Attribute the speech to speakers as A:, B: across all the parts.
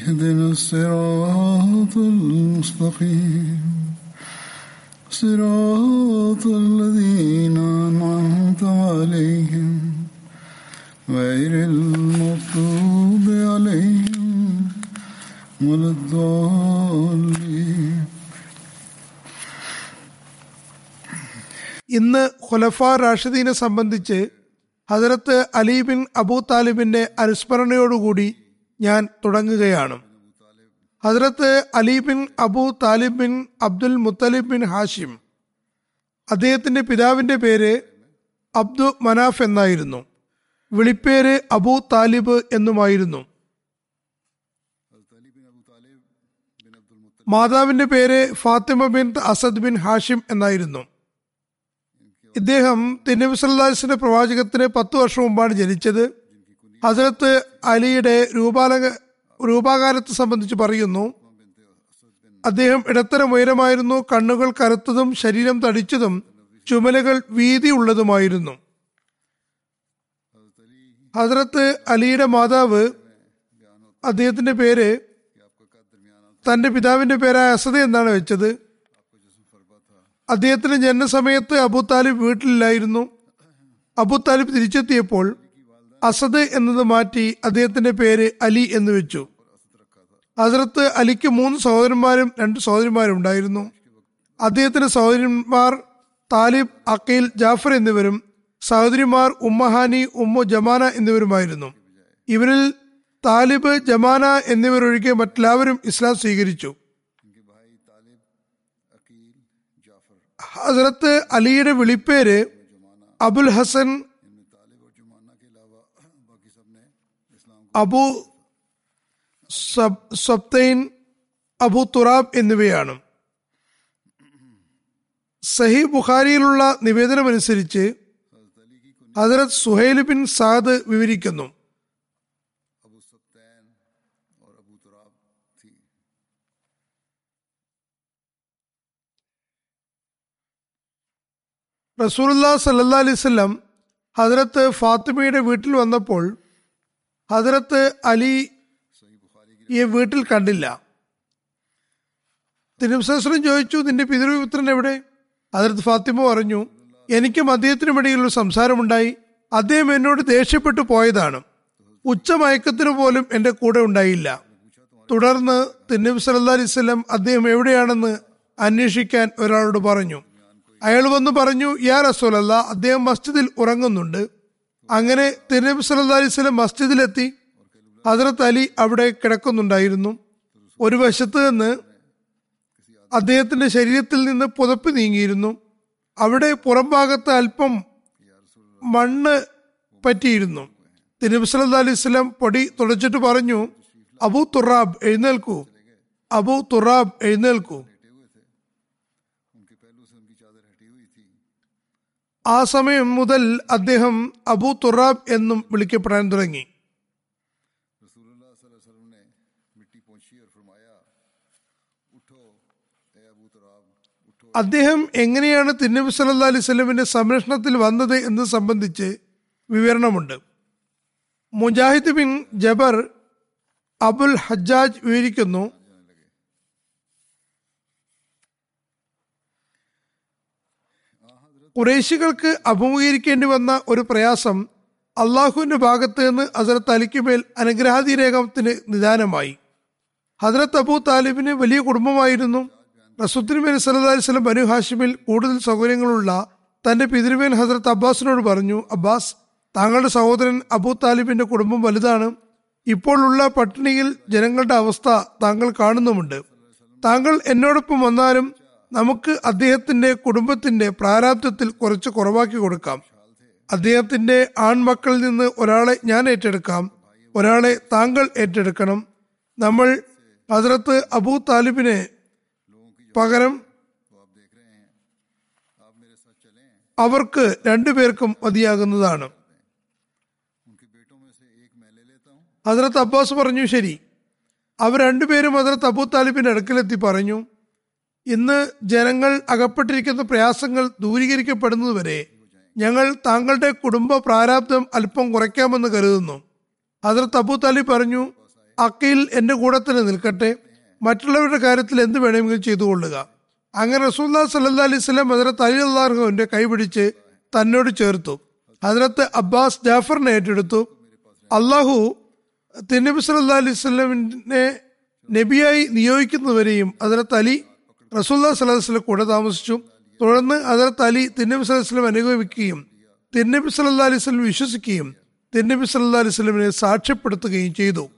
A: اهدنا الصراط المستقيم صراط الذين أنعمت عليهم غير المغضوب عليهم ولا الضالين
B: ഇന്ന് ഖുലഫാ റാഷിദീനെ സംബന്ധിച്ച് ഹജറത്ത് അലി ബിൻ അബൂ താലിബിന്റെ അനുസ്മരണയോടുകൂടി ഞാൻ തുടങ്ങുകയാണ്. Hazrat Ali bin Abu Talib bin Abdul Muttalib bin Hashim അദ്ദേഹത്തിന്റെ പിതാവിന്റെ പേര് അബ്ദു മനാഫ് എന്നായിരുന്നു. വിളിപ്പേര് അബു താലിബ് എന്നുമായിരുന്നു. മാതാവിന്റെ പേര് Fatima bin Asad bin Hashim എന്നായിരുന്നു. ഇദ്ദേഹം തിന്നബി സല്ലാസിന്റെ പ്രവാചകത്തിന് പത്തു വർഷം മുമ്പാണ് ജനിച്ചത്. ഹസരത്ത് അലിയുടെ രൂപാലക രൂപാകാരത്തെ സംബന്ധിച്ച് പറയുന്നു അദ്ദേഹം ഇടത്തരം ഉയരമായിരുന്നു കണ്ണുകൾ കറുത്തതും ശരീരം തടിച്ചതും ചുമലുകൾ വീതിയുള്ളതുമായിരുന്നു ഹസരത്ത് അലിയുടെ മാതാവ് അദ്ദേഹത്തിന്റെ പേര് തന്റെ പിതാവിന്റെ പേരായ അസദ എന്നാണ് വെച്ചത്. അദ്ദേഹത്തിന്റെ ജനനസമയത്ത് അബു താലിബ് വീട്ടിലില്ലായിരുന്നു. അബു താലിബ് തിരിച്ചെത്തിയപ്പോൾ അസദ് എന്നത് മാറ്റി അദ്ദേഹത്തിന്റെ പേര് അലി എന്ന് വെച്ചു. ഹസരത്ത് അലിക്ക് മൂന്ന് സഹോദരന്മാരും രണ്ട് സഹോദരിമാരും ഉണ്ടായിരുന്നു. അദ്ദേഹത്തിന്റെ സഹോദരന്മാർ താലിബ് അക്കീൽ ജാഫർ എന്നിവരും സഹോദരിമാർ ഉമ്മഹാനി ഉമ്മു ജമാന എന്നിവരുമായിരുന്നു. ഇവരിൽ താലിബ് ജമാന എന്നിവരൊഴികെ മറ്റെല്ലാവരും ഇസ്ലാം സ്വീകരിച്ചു. ഹസരത്ത് അലിയുടെ വിളിപ്പേര് അബുൽ ഹസൻ അബു സബ്- സബ്തൈൻ അബു തുറാബ് എന്നിവയാണ്. സഹി ബുഖാരിയിലുള്ള നിവേദനമനുസരിച്ച് ഹജറത് സുഹൈൽ ബിൻ സാദ് വിവരിക്കുന്നു. റസൂലുല്ലാ സല്ലാ അലൈവല്ലം ഹജറത്ത് ഫാത്തിമയുടെ വീട്ടിൽ വന്നപ്പോൾ ഹജറത്ത് അലി ഈ വീട്ടിൽ കണ്ടില്ല. തിരുവസരം ചോദിച്ചു നിന്റെ പിതൃപുത്രൻ എവിടെ? ഹജറത്ത് ഫാത്തിമ പറഞ്ഞു എനിക്കും അദ്ദേഹത്തിനും ഇടയിൽ ഒരു സംസാരമുണ്ടായി. അദ്ദേഹം എന്നോട് ദേഷ്യപ്പെട്ടു പോയതാണ്. ഉച്ചമയക്കത്തിന് പോലും എന്റെ കൂടെ ഉണ്ടായില്ല. തുടർന്ന് തിന്നബി സല്ലാ അലിസ്ലം അദ്ദേഹം എവിടെയാണെന്ന് അന്വേഷിക്കാൻ ഒരാളോട് പറഞ്ഞു. അയാൾ വന്ന് പറഞ്ഞു യാ റസോലല്ല അദ്ദേഹം മസ്ജിദിൽ ഉറങ്ങുന്നുണ്ട്. അങ്ങനെ തിരുനബി സല്ലാ അലൈവല്ലം മസ്ജിദിലെത്തി. ഹജറത്ത് അലി അവിടെ കിടക്കുന്നുണ്ടായിരുന്നു. ഒരു വശത്ത് നിന്ന് അദ്ദേഹത്തിന്റെ ശരീരത്തിൽ നിന്ന് പുതപ്പ് നീങ്ങിയിരുന്നു. അവിടെ പുറം ഭാഗത്ത് അല്പം മണ്ണ് പറ്റിയിരുന്നു. തിരുനബി സല്ലാ അലൈഹി സ്വലം പൊടി തുടച്ചിട്ട് പറഞ്ഞു അബു തുറാബ് എഴുന്നേൽക്കൂ. അബു തുറാബ് എഴുന്നേൽക്കൂ. ആ സമയം മുതൽ അദ്ദേഹം അബു തുറാബ് എന്നും വിളിക്കപ്പെടാൻ തുടങ്ങി. അദ്ദേഹം എങ്ങനെയാണ് തിന്നബി സല്ലാ അലൈഹി സ്വലമിന്റെ സംരക്ഷണത്തിൽ വന്നത് എന്ന് സംബന്ധിച്ച് വിവരണമുണ്ട്. Mujahid bin Jabr Abul Hajjaj വിവരിക്കുന്നു കുറേശികൾക്ക് അഭിമുഖീകരിക്കേണ്ടി വന്ന ഒരു പ്രയാസം അള്ളാഹുവിന്റെ ഭാഗത്ത് നിന്ന് ഹസരത്ത് അലിക്ക് മേൽ അനുഗ്രഹാതിരേഖത്തിന് നിദാനമായി. ഹസരത്ത് അബൂ താലിബിന് വലിയ കുടുംബമായിരുന്നു. റസുദ്ദിൻമേൻ വസല്ലം ബനു ഹാഷിമിൽ കൂടുതൽ സൗകര്യങ്ങളുള്ള തന്റെ പിതൃവേൻ ഹസരത്ത് അബ്ബാസിനോട് പറഞ്ഞു അബ്ബാസ് താങ്കളുടെ സഹോദരൻ അബൂ താലിബിന്റെ കുടുംബം വലുതാണ്. ഇപ്പോഴുള്ള പട്ടിണിയിൽ ജനങ്ങളുടെ അവസ്ഥ താങ്കൾ കാണുന്നുമുണ്ട്. താങ്കൾ എന്നോടൊപ്പം വന്നാലും നമുക്ക് അദ്ദേഹത്തിന്റെ കുടുംബത്തിന്റെ പ്രാരാബ്ധത്തിൽ കുറച്ച് കുറവാക്കി കൊടുക്കാം. അദ്ദേഹത്തിന്റെ ആൺമക്കളിൽ നിന്ന് ഒരാളെ ഞാൻ ഏറ്റെടുക്കാം. ഒരാളെ താങ്കൾ ഏറ്റെടുക്കണം. നമ്മൾ ഹസ്രത്ത് അബൂ താലിബിനെ പകരം അവർക്ക് രണ്ടുപേർക്കും മതിയാകുന്നതാണ്. ഹസ്രത്ത് അബ്ബാസ് പറഞ്ഞു ശരി. അവർ രണ്ടുപേരും ഹസ്രത്ത് അബൂ താലിബിന്റെ അടുക്കലെത്തി പറഞ്ഞു ഇന്ന് ജനങ്ങൾ അകപ്പെട്ടിരിക്കുന്ന പ്രയാസങ്ങൾ ദൂരീകരിക്കപ്പെടുന്നതുവരെ ഞങ്ങൾ താങ്കളുടെ കുടുംബ പ്രാരാബ്ദം അല്പം കുറയ്ക്കാമെന്ന് കരുതുന്നു. ഹസ്രത്ത് തബു തലി പറഞ്ഞു അക്കയിൽ എന്റെ കൂടെ തന്നെ നിൽക്കട്ടെ. മറ്റുള്ളവരുടെ കാര്യത്തിൽ എന്ത് വേണമെങ്കിലും ചെയ്തുകൊള്ളുക. അങ്ങനെ റസൂല്ലാ സല്ലാ അലൈഹി സ്വലം ഹസരത്ത് അലി അള്ളാഹുവിന്റെ കൈപിടിച്ച് തന്നോട് ചേർത്തു. ഹജറത്ത് അബ്ബാസ് ജാഫറിനെ ഏറ്റെടുത്തു. അള്ളാഹു തിന്നബി സല്ലാ അലൈഹി സ്വലമിനെ നബിയായി നിയോഗിക്കുന്നവരെയും ഹജറത്ത് അലി റസൂല്ലാ സലഹുസ്ലം കൂടെ താമസിച്ചു. തുടർന്ന് ഹസരത്ത് അലി തിന്നബി വസല്ലം അനുഭവിക്കുകയും തിന്നബി സല്ലാ അലൈഹി സ്വലം വിശ്വസിക്കുകയും തിന്നബി സല്ലാ അലൈഹി സ്വലമിനെ സാക്ഷ്യപ്പെടുത്തുകയും ചെയ്തു.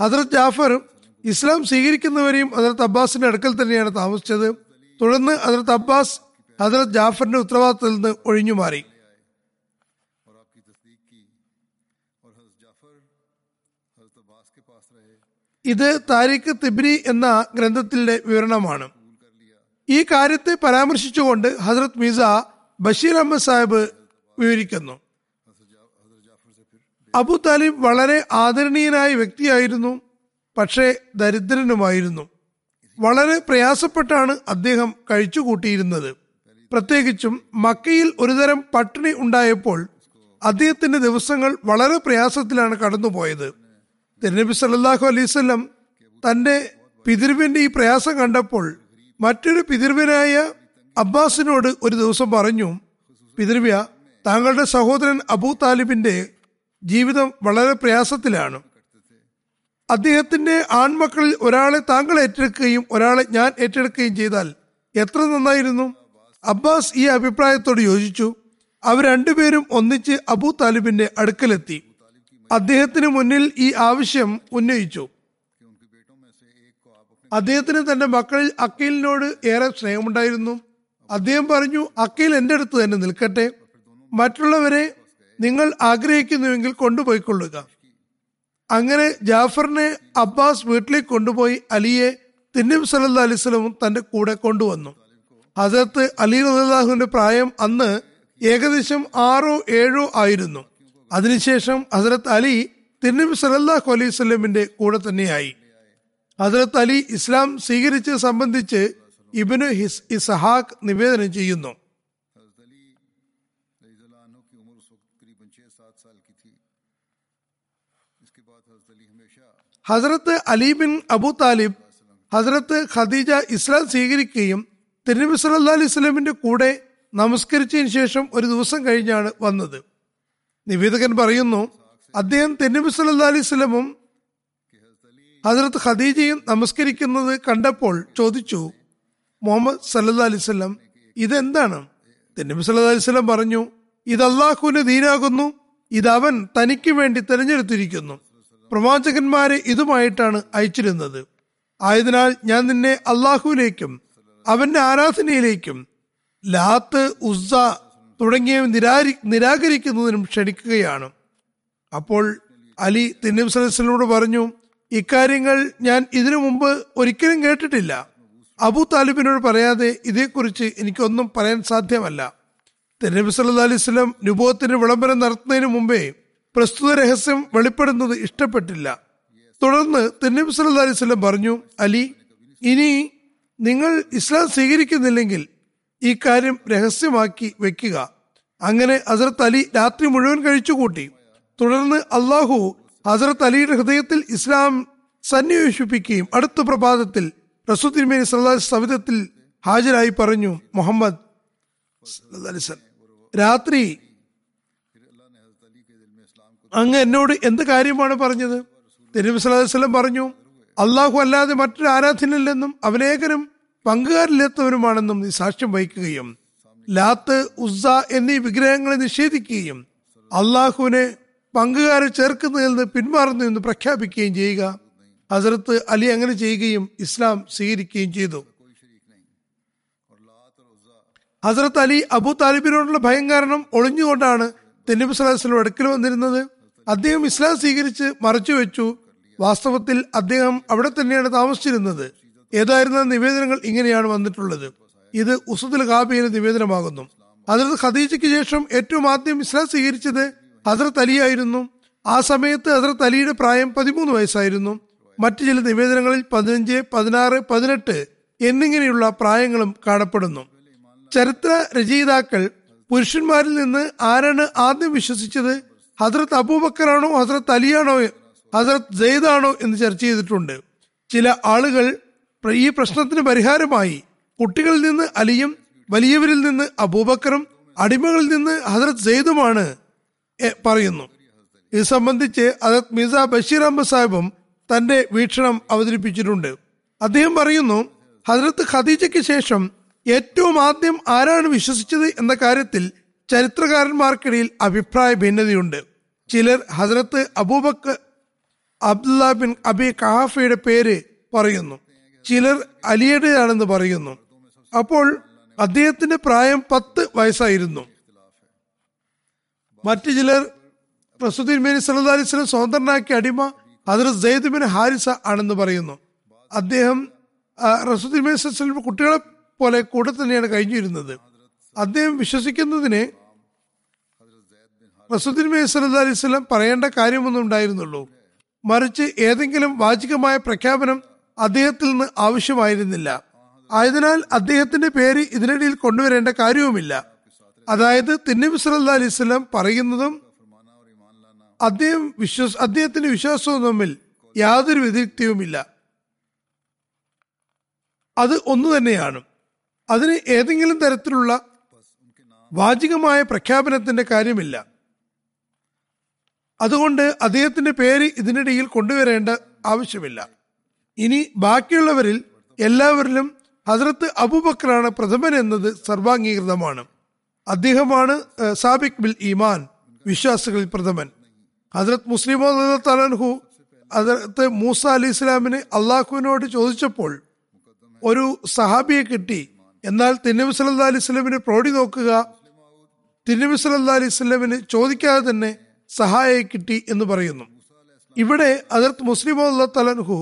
B: ഹജറത് ജാഫർ ഇസ്ലാം സ്വീകരിക്കുന്നവരെയും ഹജറത്ത് അബ്ബാസിന്റെ അടുക്കൽ തന്നെയാണ് താമസിച്ചത്. തുടർന്ന് ഹജറത്ത് അബ്ബാസ് ഹജറത് ജാഫറിന്റെ ഉത്തരവാദിത്തത്തിൽ നിന്ന് ഒഴിഞ്ഞു മാറി ഇത് താരിഖ് തിബ്രി എന്ന ഗ്രന്ഥത്തിലെ വിവരണമാണ്. ഈ കാര്യത്തെ പരാമർശിച്ചുകൊണ്ട് ഹസ്രത് മിസ ബഷീർ അഹമ്മദ് സാഹിബ് വിവരിക്കുന്നു. അബു താലിബ് വളരെ ആദരണീയനായ വ്യക്തിയായിരുന്നു പക്ഷേ ദരിദ്രനുമായിരുന്നു. വളരെ പ്രയാസപ്പെട്ടാണ് അദ്ദേഹം കഴിച്ചുകൂട്ടിയിരുന്നത്. പ്രത്യേകിച്ചും മക്കയിൽ ഒരുതരം പട്ടിണി ഉണ്ടായപ്പോൾ അദ്ദേഹത്തിന്റെ ദിവസങ്ങൾ വളരെ പ്രയാസത്തിലാണ് കടന്നുപോയത്. തിരുനബി സല്ലാഹു അലൈവല്ലം തന്റെ പിതൃവിന്റെ ഈ പ്രയാസം കണ്ടപ്പോൾ മറ്റൊരു പിതൃവിനായ അബ്ബാസിനോട് ഒരു ദിവസം പറഞ്ഞു പിതൃവ്യ താങ്കളുടെ സഹോദരൻ അബൂ താലിബിന്റെ ജീവിതം വളരെ പ്രയാസത്തിലാണ്. അദ്ദേഹത്തിന്റെ ആൺമക്കളിൽ ഒരാളെ താങ്കൾ ഏറ്റെടുക്കുകയും ഒരാളെ ഞാൻ ഏറ്റെടുക്കുകയും ചെയ്താൽ എത്ര നന്നായിരുന്നു? അബ്ബാസ് ഈ അഭിപ്രായത്തോട് യോജിച്ചു. അവർ രണ്ടുപേരും ഒന്നിച്ച് അബൂ താലിബിന്റെ അടുക്കലെത്തി. അദ്ദേഹത്തിന് മുന്നിൽ ഈ ആവശ്യം ഉന്നയിച്ചു. അദ്ദേഹത്തിന് തന്റെ മക്കളിൽ അക്കീലിനോട് ഏറെ സ്നേഹമുണ്ടായിരുന്നു. അദ്ദേഹം പറഞ്ഞു അക്കീൽ എന്റെ അടുത്ത് തന്നെ നിൽക്കട്ടെ. മറ്റുള്ളവരെ നിങ്ങൾ ആഗ്രഹിക്കുന്നുവെങ്കിൽ കൊണ്ടുപോയിക്കൊള്ളുക. അങ്ങനെ ജാഫറിനെ അബ്ബാസ് വീട്ടിലേക്ക് കൊണ്ടുപോയി അലിയെ തിന്നിം സല്ലാ അലിസ്ലമും തന്റെ കൂടെ കൊണ്ടുവന്നു. ഹസരത്ത് അലി റഹുവിന്റെ പ്രായം അന്ന് ഏകദേശം ആറോ ഏഴോ ആയിരുന്നു. അതിനുശേഷം ഹസരത്ത് അലി തിരുനബി സലല്ലാഹു അലൈഹി സ്വലമിന്റെ കൂടെ തന്നെയായി. ഹസരത്ത് അലി ഇസ്ലാം സ്വീകരിച്ചത് സംബന്ധിച്ച് ഇബിന് ഹിസ് ഇസഹാഖ് നിവേദനം ചെയ്യുന്നു. ഹസരത്ത് അലി ബിൻ അബു താലിബ് ഹസരത്ത് ഖദീജ ഇസ്ലാം സ്വീകരിക്കുകയും തിരുനബി സല്ലാ അലൈഹി സ്വലമിന്റെ കൂടെ നമസ്കരിച്ചതിന് ശേഷം ഒരു ദിവസം കഴിഞ്ഞാണ് വന്നത്. നിവേദകൻ പറയുന്നു അദ്ദേഹം തെന്നിബി സല്ലാ അലൈഹി സ്വലമും ഹസരത്ത് ഖദീജയും നമസ്കരിക്കുന്നത് കണ്ടപ്പോൾ ചോദിച്ചു മുഹമ്മദ് സല്ലാ അലൈഹി സ്വലം ഇതെന്താണ്? തെന്നിബി അലൈഹി സ്വലം പറഞ്ഞു ഇത് അള്ളാഹുവിന് ദീനാകുന്നു ഇത് അവൻ തനിക്ക് വേണ്ടി തിരഞ്ഞെടുത്തിരിക്കുന്നു. പ്രവാചകന്മാരെ ഇതുമായിട്ടാണ് അയച്ചിരുന്നത്. ആയതിനാൽ ഞാൻ നിന്നെ അള്ളാഹുവിലേക്കും അവന്റെ ആരാധനയിലേക്കും ലാത്ത് ഉസ്സ തുടങ്ങിയവ നിരാരി നിരാകരിക്കുന്നതിനും ക്ഷണിക്കുകയാണ്. അപ്പോൾ അലി തിന്നബ് സലഹ്സ്ലമോട് പറഞ്ഞു ഇക്കാര്യങ്ങൾ ഞാൻ ഇതിനു മുമ്പ് ഒരിക്കലും കേട്ടിട്ടില്ല. അബു താലിബിനോട് പറയാതെ ഇതേക്കുറിച്ച് എനിക്കൊന്നും പറയാൻ സാധ്യമല്ല. തിരുനബി സല്ലാ അലൈഹി സ്വലം നുബോത്തിന് വിളംബരം നടത്തുന്നതിന് മുമ്പേ പ്രസ്തുത രഹസ്യം വെളിപ്പെടുന്നത് ഇഷ്ടപ്പെട്ടില്ല. തുടർന്ന് തിരുനബി സല്ലാ അലൈഹി സ്വലം പറഞ്ഞു അലി ഇനി നിങ്ങൾ ഇസ്ലാം സ്വീകരിക്കുന്നില്ലെങ്കിൽ ഈ കാര്യം രഹസ്യമാക്കി വെക്കുക. അങ്ങനെ ഹസരത്ത് അലി രാത്രി മുഴുവൻ കഴിച്ചുകൂട്ടി. തുടർന്ന് അള്ളാഹു ഹസരത്ത് അലിയുടെ ഹൃദയത്തിൽ ഇസ്ലാം സന്നിവേശിപ്പിക്കുകയും അടുത്ത പ്രഭാതത്തിൽ റസൂത്തിന്മേനി സല്ലാ സവിധത്തിൽ ഹാജരായി പറഞ്ഞു മുഹമ്മദ് രാത്രി അങ്ങ് എന്നോട് എന്ത് കാര്യമാണ് പറഞ്ഞത്? തെരുവ് സല്ലല്ലാഹു പറഞ്ഞു അള്ളാഹു അല്ലാതെ മറ്റൊരു ആരാധനയില്ലെന്നും അവനേകനും പങ്കുകാരില്ലാത്തവനുമാണെന്നും നീ സാക്ഷ്യം വഹിക്കുകയും ലാത്ത് ഉസ്സ എന്നീ വിഗ്രഹങ്ങളെ നിഷേധിക്കുകയും അള്ളാഹുവിനെ പങ്കുകാരെ ചേർക്കുന്നതിൽ നിന്ന് പിന്മാറുന്നു എന്ന് പ്രഖ്യാപിക്കുകയും ചെയ്യുക. ഹസരത്ത് അലി അങ്ങനെ ചെയ്യുകയും ഇസ്ലാം സ്വീകരിക്കുകയും ചെയ്തു. ഹസരത്ത് അലി അബു താലിബിനോടുള്ള ഭയം കാരണം ഒളിഞ്ഞുകൊണ്ടാണ് തെന്നിബ് സലാഹുസ്ലം അടുക്കൽ വന്നിരുന്നത്. അദ്ദേഹം ഇസ്ലാം സ്വീകരിച്ച് മറച്ചു വെച്ചു വാസ്തവത്തിൽ അദ്ദേഹം അവിടെ തന്നെയാണ് താമസിച്ചിരുന്നത്. ഏതായിരുന്ന നിവേദനങ്ങൾ ഇങ്ങനെയാണ് വന്നിട്ടുള്ളത്. ഇത് ഉസുദുൽ ഖാബിയുടെ നിവേദനമാകുന്നു. ഹസരത് ഖദീജയ്ക്ക് ശേഷം ഏറ്റവും ആദ്യം ഇസ്ലാം സ്വീകരിച്ചത് ഹസരത്ത് അലിയായിരുന്നു. ആ സമയത്ത് ഹസരത്ത് അലിയുടെ പ്രായം പതിമൂന്ന് വയസ്സായിരുന്നു. മറ്റു ചില നിവേദനങ്ങളിൽ പതിനഞ്ച് പതിനാറ് പതിനെട്ട് എന്നിങ്ങനെയുള്ള പ്രായങ്ങളും കാണപ്പെടുന്നു. ചരിത്ര രചയിതാക്കൾ പുരുഷന്മാരിൽ നിന്ന് ആരാണ് ആദ്യം വിശ്വസിച്ചത്? ഹസ്രത്ത് അബൂബക്കറാണോ ഹസ്രത്ത് അലിയാണോ ഹസ്രത്ത് ജെയ്ദാണോ എന്ന് ചർച്ച ചെയ്തിട്ടുണ്ട്. ചില ആളുകൾ ഈ പ്രശ്നത്തിന് പരിഹാരമായി കുട്ടികളിൽ നിന്ന് അലിയും വലിയവരിൽ നിന്ന് അബൂബക്കറും അടിമകളിൽ നിന്ന് ഹജറത് സെയ്ദുമാണ് പറയുന്നു. ഇത് സംബന്ധിച്ച് ഹസരത് മിർസ ബഷീർ അഹമ്മദ് സാഹിബും തന്റെ വീക്ഷണം അവതരിപ്പിച്ചിട്ടുണ്ട്. അദ്ദേഹം പറയുന്നു ഹസരത്ത് ഖദീജയ്ക്ക് ശേഷം ഏറ്റവും ആദ്യം ആരാണ് വിശ്വസിച്ചത് എന്ന കാര്യത്തിൽ ചരിത്രകാരന്മാർക്കിടയിൽ അഭിപ്രായ ഭിന്നതയുണ്ട്. ചിലർ Hazrat Abu Bakr Abdullah bin Abi കഹാഫയുടെ പേര് പറയുന്നു. ചിലർ അലിയുടെയാണെന്ന് പറയുന്നു. അപ്പോൾ അദ്ദേഹത്തിന്റെ പ്രായം പത്ത് വയസ്സായിരുന്നു. മറ്റു ചിലർ പ്രസുദ്ദീൻ മേനി സല്ലല്ലാഹു അലൈഹി വസല്ലം സ്വതന്ത്രനാക്കിയ അടിമ ഹദ്രത്ത് സെയ്ദ് ബിൻ ഹാരിസ ആണെന്ന് പറയുന്നു. അദ്ദേഹം റസുദ്ദീൻ മേനി കുട്ടികളെ പോലെ കൂടെ തന്നെയാണ് കഴിഞ്ഞിരുന്നത്. അദ്ദേഹം വിശ്വസിക്കുന്നതിന് റസുദ്ദീൻ മേനി സല്ലല്ലാഹു അലിസ്ലം പറയേണ്ട കാര്യമൊന്നും ഉണ്ടായിരുന്നുള്ളൂ. മറിച്ച് ഏതെങ്കിലും വാചികമായ പ്രഖ്യാപനം അദ്ദേഹത്തിൽ നിന്ന് ആവശ്യമായിരുന്നില്ല. ആയതിനാൽ അദ്ദേഹത്തിന്റെ പേര് ഇതിനിടയിൽ കൊണ്ടുവരേണ്ട കാര്യവുമില്ല. അതായത് തിന്നബി സല്ല അലൈഹി സ്വലം പറയുന്നതും അദ്ദേഹം വിശ്വസ് അദ്ദേഹത്തിന്റെ വിശ്വാസവും തമ്മിൽ യാതൊരു വ്യതിരിക്തവുമില്ല. അത് ഒന്നു തന്നെയാണ്. അതിന് ഏതെങ്കിലും തരത്തിലുള്ള വാചികമായ പ്രഖ്യാപനത്തിന്റെ കാര്യമില്ല. അതുകൊണ്ട് അദ്ദേഹത്തിന്റെ പേര് ഇതിനിടയിൽ കൊണ്ടുവരേണ്ട ആവശ്യമില്ല. ഇനി ബാക്കിയുള്ളവരിൽ എല്ലാവരിലും ഹസ്രത്ത് അബൂബക്കറാണ് പ്രഥമൻ എന്നത് സർവാംഗീകൃതമാണ്. അദ്ദേഹമാണ് സാബിക് ബിൽ ഈമാൻ വിശ്വാസികളിൽ പ്രഥമൻ. ഹസ്രത് മുസ്ലിമോ തലൻഹു ഹസ്രത്ത് മൂസ അലി ഇസ്ലാമിന് അള്ളാഹുവിനോട് ചോദിച്ചപ്പോൾ ഒരു സഹാബിയെ കിട്ടി. എന്നാൽ തിന്നബി സല്ലാ അലൈഹി സ്വലമിന് പ്രോടി നോക്കുക തിന്നബി സല്ലാ അലൈഹി സ്വലമിന് ചോദിക്കാതെ തന്നെ സഹായം കിട്ടി എന്ന് പറയുന്നു. ഇവിടെ അതിർത്ത് മുസ്ലിം തലൻഹു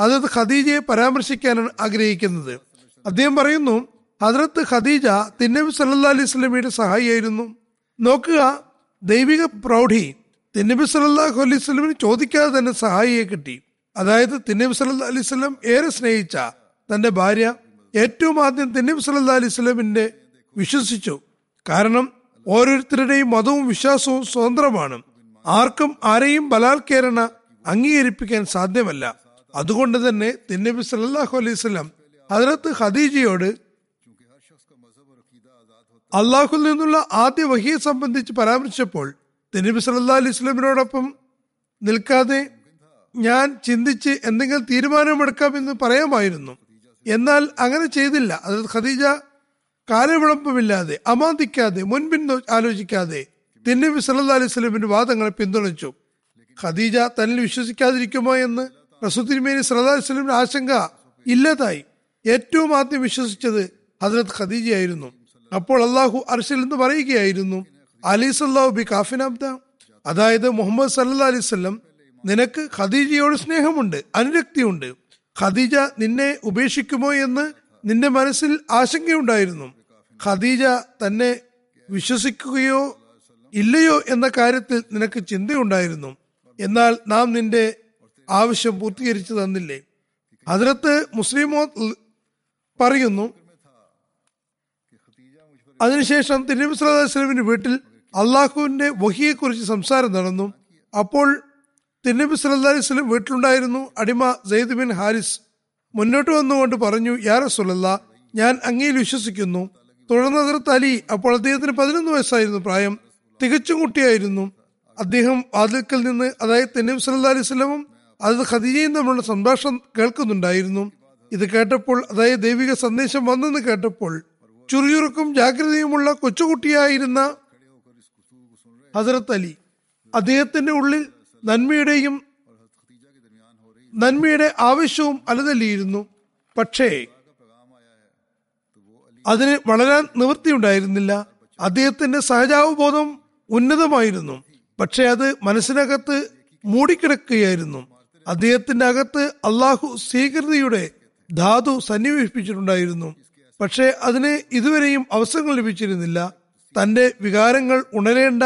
B: അതിർത്ത് ഖദീജയെ പരാമർശിക്കാനാണ് ആഗ്രഹിക്കുന്നത്. അദ്ദേഹം പറയുന്നു ഹജറത്ത് ഖദീജ തിന്നബി സല്ലാ അലൈഹി സ്വലമിയുടെ സഹായിയായിരുന്നു. നോക്കുക ദൈവിക പ്രൗഢി തിന്നബി സല്ലാഹു അലൈഹി സ്വലമിന് ചോദിക്കാതെ തന്നെ സഹായിയെ കിട്ടി. അതായത് തിന്നബി സല്ലാ അലൈഹി സ്വലം ഏറെ സ്നേഹിച്ച തന്റെ ഭാര്യ ഏറ്റവും ആദ്യം തിന്നബി സല്ലാ അലൈഹി സ്വലമിന്റെ വിശ്വസിച്ചു. കാരണം ഓരോരുത്തരുടെയും മതവും വിശ്വാസവും സ്വതന്ത്രമാണ്. ആർക്കും ആരെയും ബലാത്കേരണ അംഗീകരിപ്പിക്കാൻ സാധ്യമല്ല. അതുകൊണ്ട് തന്നെ തിന്നബി സല്ലാഹു അലൈഹി സ്വലം ഹജറത്ത് ഖദീജയോട് അള്ളാഹുൽ നിന്നുള്ള ആദ്യ വഹിയെ സംബന്ധിച്ച് പരാമർശിച്ചപ്പോൾ തിന്നബി സല്ലാ അലൈഹി സ്വലമിനോടൊപ്പം നിൽക്കാതെ ഞാൻ ചിന്തിച്ച് എന്തെങ്കിലും തീരുമാനമെടുക്കാമെന്ന് പറയാമായിരുന്നു. എന്നാൽ അങ്ങനെ ചെയ്തില്ല. അത് ഖദീജ കാലവിളമ്പമില്ലാതെ അമാന്തിക്കാതെ മുൻപിൻ ആലോചിക്കാതെ തിന്നബി സല്ലാ അലൈഹി സ്വലമിന്റെ വാദങ്ങളെ പിന്തുണച്ചു. ഖദീജ തന്നിൽ വിശ്വസിക്കാതിരിക്കുമോ എന്ന് അലൈഹി സ്വലമിന്റെ ആശങ്ക ഇല്ലാതായി. ഏറ്റവും ആദ്യം വിശ്വസിച്ചത് ഹജ്രത് ഖദീജയായിരുന്നു. അപ്പോൾ അള്ളാഹു അർഷിൽ എന്ന് പറയുകയായിരുന്നു അലി സല്ലാഹു ബി കാഫിനാബ്ദ അതായത് മുഹമ്മദ് സല്ലാ അലൈഹി സ്വലം നിനക്ക് ഖദീജയോട് സ്നേഹമുണ്ട് അനുരക്തിയുണ്ട്. ഖദീജ നിന്നെ ഉപേക്ഷിക്കുമോ എന്ന് നിന്റെ മനസ്സിൽ ആശങ്കയുണ്ടായിരുന്നു. ഖദീജ തന്നെ വിശ്വസിക്കുകയോ ഇല്ലയോ എന്ന കാര്യത്തിൽ നിനക്ക് ചിന്തയുണ്ടായിരുന്നു. എന്നാൽ നാം നിന്റെ ആവശ്യം പൂർത്തീകരിച്ചു തന്നില്ലേ? അതിനകത്ത് മുസ്ലിമോ പറയുന്നു അതിനുശേഷം തിരുനബി വസല്ലമിന്റെ വീട്ടിൽ അള്ളാഹുവിന്റെ വഹിയെക്കുറിച്ച് സംസാരം നടന്നു. അപ്പോൾ തിരുനബി അലൈഹി വസല്ലം വീട്ടിലുണ്ടായിരുന്നു അടിമ സെയ്ദ് ബിൻ ഹാരിസ്. മുന്നോട്ട് വന്നുകൊണ്ട് പറഞ്ഞു യാ റസൂലല്ലാ ഞാൻ അങ്ങയിൽ വിശ്വസിക്കുന്നു. തുടർന്ന് അതിർത്ത് അലി അപ്പോൾ അദ്ദേഹത്തിന് പതിനൊന്ന് വയസ്സായിരുന്നു പ്രായം. തികച്ചും കുട്ടിയായിരുന്നു. അദ്ദേഹം വാതിൽക്കൽ നിന്ന് അതായത് തെന്നീം സല്ലാ അലൈഹി സ്വലമും അത് ഖദീജയും തമ്മിലുള്ള സംഭാഷണം കേൾക്കുന്നുണ്ടായിരുന്നു. ഇത് കേട്ടപ്പോൾ അതായത് ദൈവിക സന്ദേശം വന്നെന്ന് കേട്ടപ്പോൾ ചുറിയുറുക്കും ജാഗ്രതയുമുള്ള കൊച്ചുകുട്ടിയായിരുന്ന ഹസരത്ത് അലി അദ്ദേഹത്തിന്റെ ഉള്ളിൽ നന്മയുടെയും നന്മയുടെ ആവശ്യവും അലതല്ലിയിരുന്നു പക്ഷേ അതിന് വളരാൻ നിവൃത്തിയുണ്ടായിരുന്നില്ല. അദ്ദേഹത്തിന്റെ സഹജാവബോധം ഉന്നതമായിരുന്നു. പക്ഷെ അത് മനസ്സിനകത്ത് മൂടിക്കിടക്കുകയായിരുന്നു. അദ്ദേഹത്തിന്റെ അകത്ത് അള്ളാഹു സ്വീകൃതിയുടെ ധാതു സന്നിവേശിപ്പിച്ചിട്ടുണ്ടായിരുന്നു. പക്ഷേ അതിന് ഇതുവരെയും അവസരങ്ങൾ ലഭിച്ചിരുന്നില്ല. തന്റെ വികാരങ്ങൾ ഉണരേണ്ട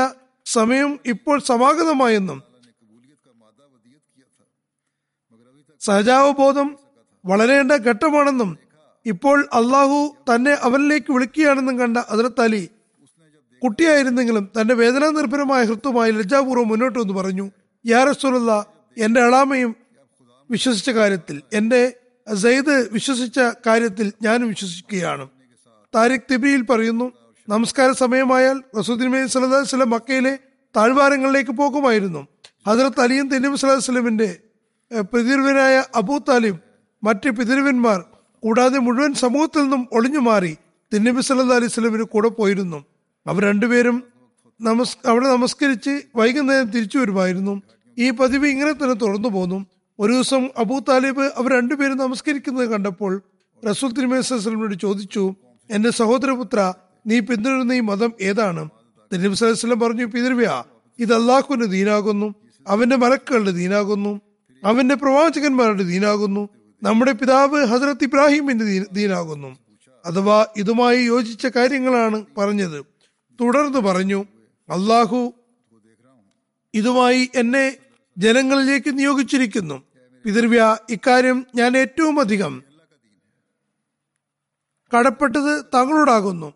B: സമയം ഇപ്പോൾ സമാഗതമായെന്നും സഹജാവബോധം വളരേണ്ട ഘട്ടമാണെന്നും ഇപ്പോൾ അള്ളാഹു തന്നെ അവനിലേക്ക് വിളിക്കുകയാണെന്നും കണ്ട അതിർത്ത് അലി കുട്ടിയായിരുന്നെങ്കിലും തന്റെ വേദനാ നിർഭരമായ ഹൃത്തുമായി ലജ്ജാപൂർവം മുന്നോട്ട് വന്ന് പറഞ്ഞു യാ റസൂലുള്ള എന്റെ അളാമയും വിശ്വസിച്ച കാര്യത്തിൽ എന്റെ സെയ്ദ് വിശ്വസിച്ച കാര്യത്തിൽ ഞാനും വിശ്വസിക്കുകയാണ്. താരിഖ് തിബിയിൽ പറയുന്നു നമസ്കാര സമയമായാൽ റസൂദ്ദീൻ സലഹ് വസ്ലം മക്കയിലെ താഴ്വാരങ്ങളിലേക്ക് പോകുമായിരുന്നു. ഹജറത്ത് അലിയും തെന്നീം സലഹ് വസ്ലമിന്റെ പിതൃവനായ അബൂ താലിബ് മറ്റ് പിതൃവന്മാർ കൂടാതെ മുഴുവൻ സമൂഹത്തിൽ നിന്നും ഒളിഞ്ഞു മാറി തിന്നബി സല്ലാ അലൈഹി സ്വലമിന് കൂടെ പോയിരുന്നു. അവർ രണ്ടുപേരും നമസ് അവിടെ നമസ്കരിച്ച് വൈകുന്നേരം തിരിച്ചു വരുമായിരുന്നു. ഈ പതിവ് ഇങ്ങനെ തന്നെ തുറന്നു പോന്നു. ഒരു ദിവസം അബൂ താലിബ് അവർ രണ്ടുപേരും നമസ്കരിക്കുന്നത് കണ്ടപ്പോൾ റസൂൽ തിരുമേസ്ലമിനോട് ചോദിച്ചു എന്റെ സഹോദരപുത്ര നീ പിന്തുടരുന്ന ഈ മതം ഏതാണ്? തിരുനബി പറഞ്ഞു പിതൃവ്യ ഇത് അള്ളാഹുവിന്റെ ദീനാകുന്നു അവന്റെ മലക്കുകളുടെ ദീനാകുന്നു അവന്റെ പ്രവാചകന്മാരുടെ ദീനാകുന്നു നമ്മുടെ പിതാവ് ഹസരത്ത് ഇബ്രാഹിമിന്റെ ദീനാകുന്നു. അഥവാ ഇതുമായി യോജിച്ച കാര്യങ്ങളാണ് പറഞ്ഞത്. തുടർന്ന് പറഞ്ഞു അള്ളാഹു ഇതുമായി എന്നെ ജനങ്ങളിലേക്ക് നിയോഗിച്ചിരിക്കുന്നു. പിതൃവ്യ ഇക്കാര്യം ഞാൻ ഏറ്റവും അധികം കടപ്പെട്ടത് താങ്കളോടാകുന്നു.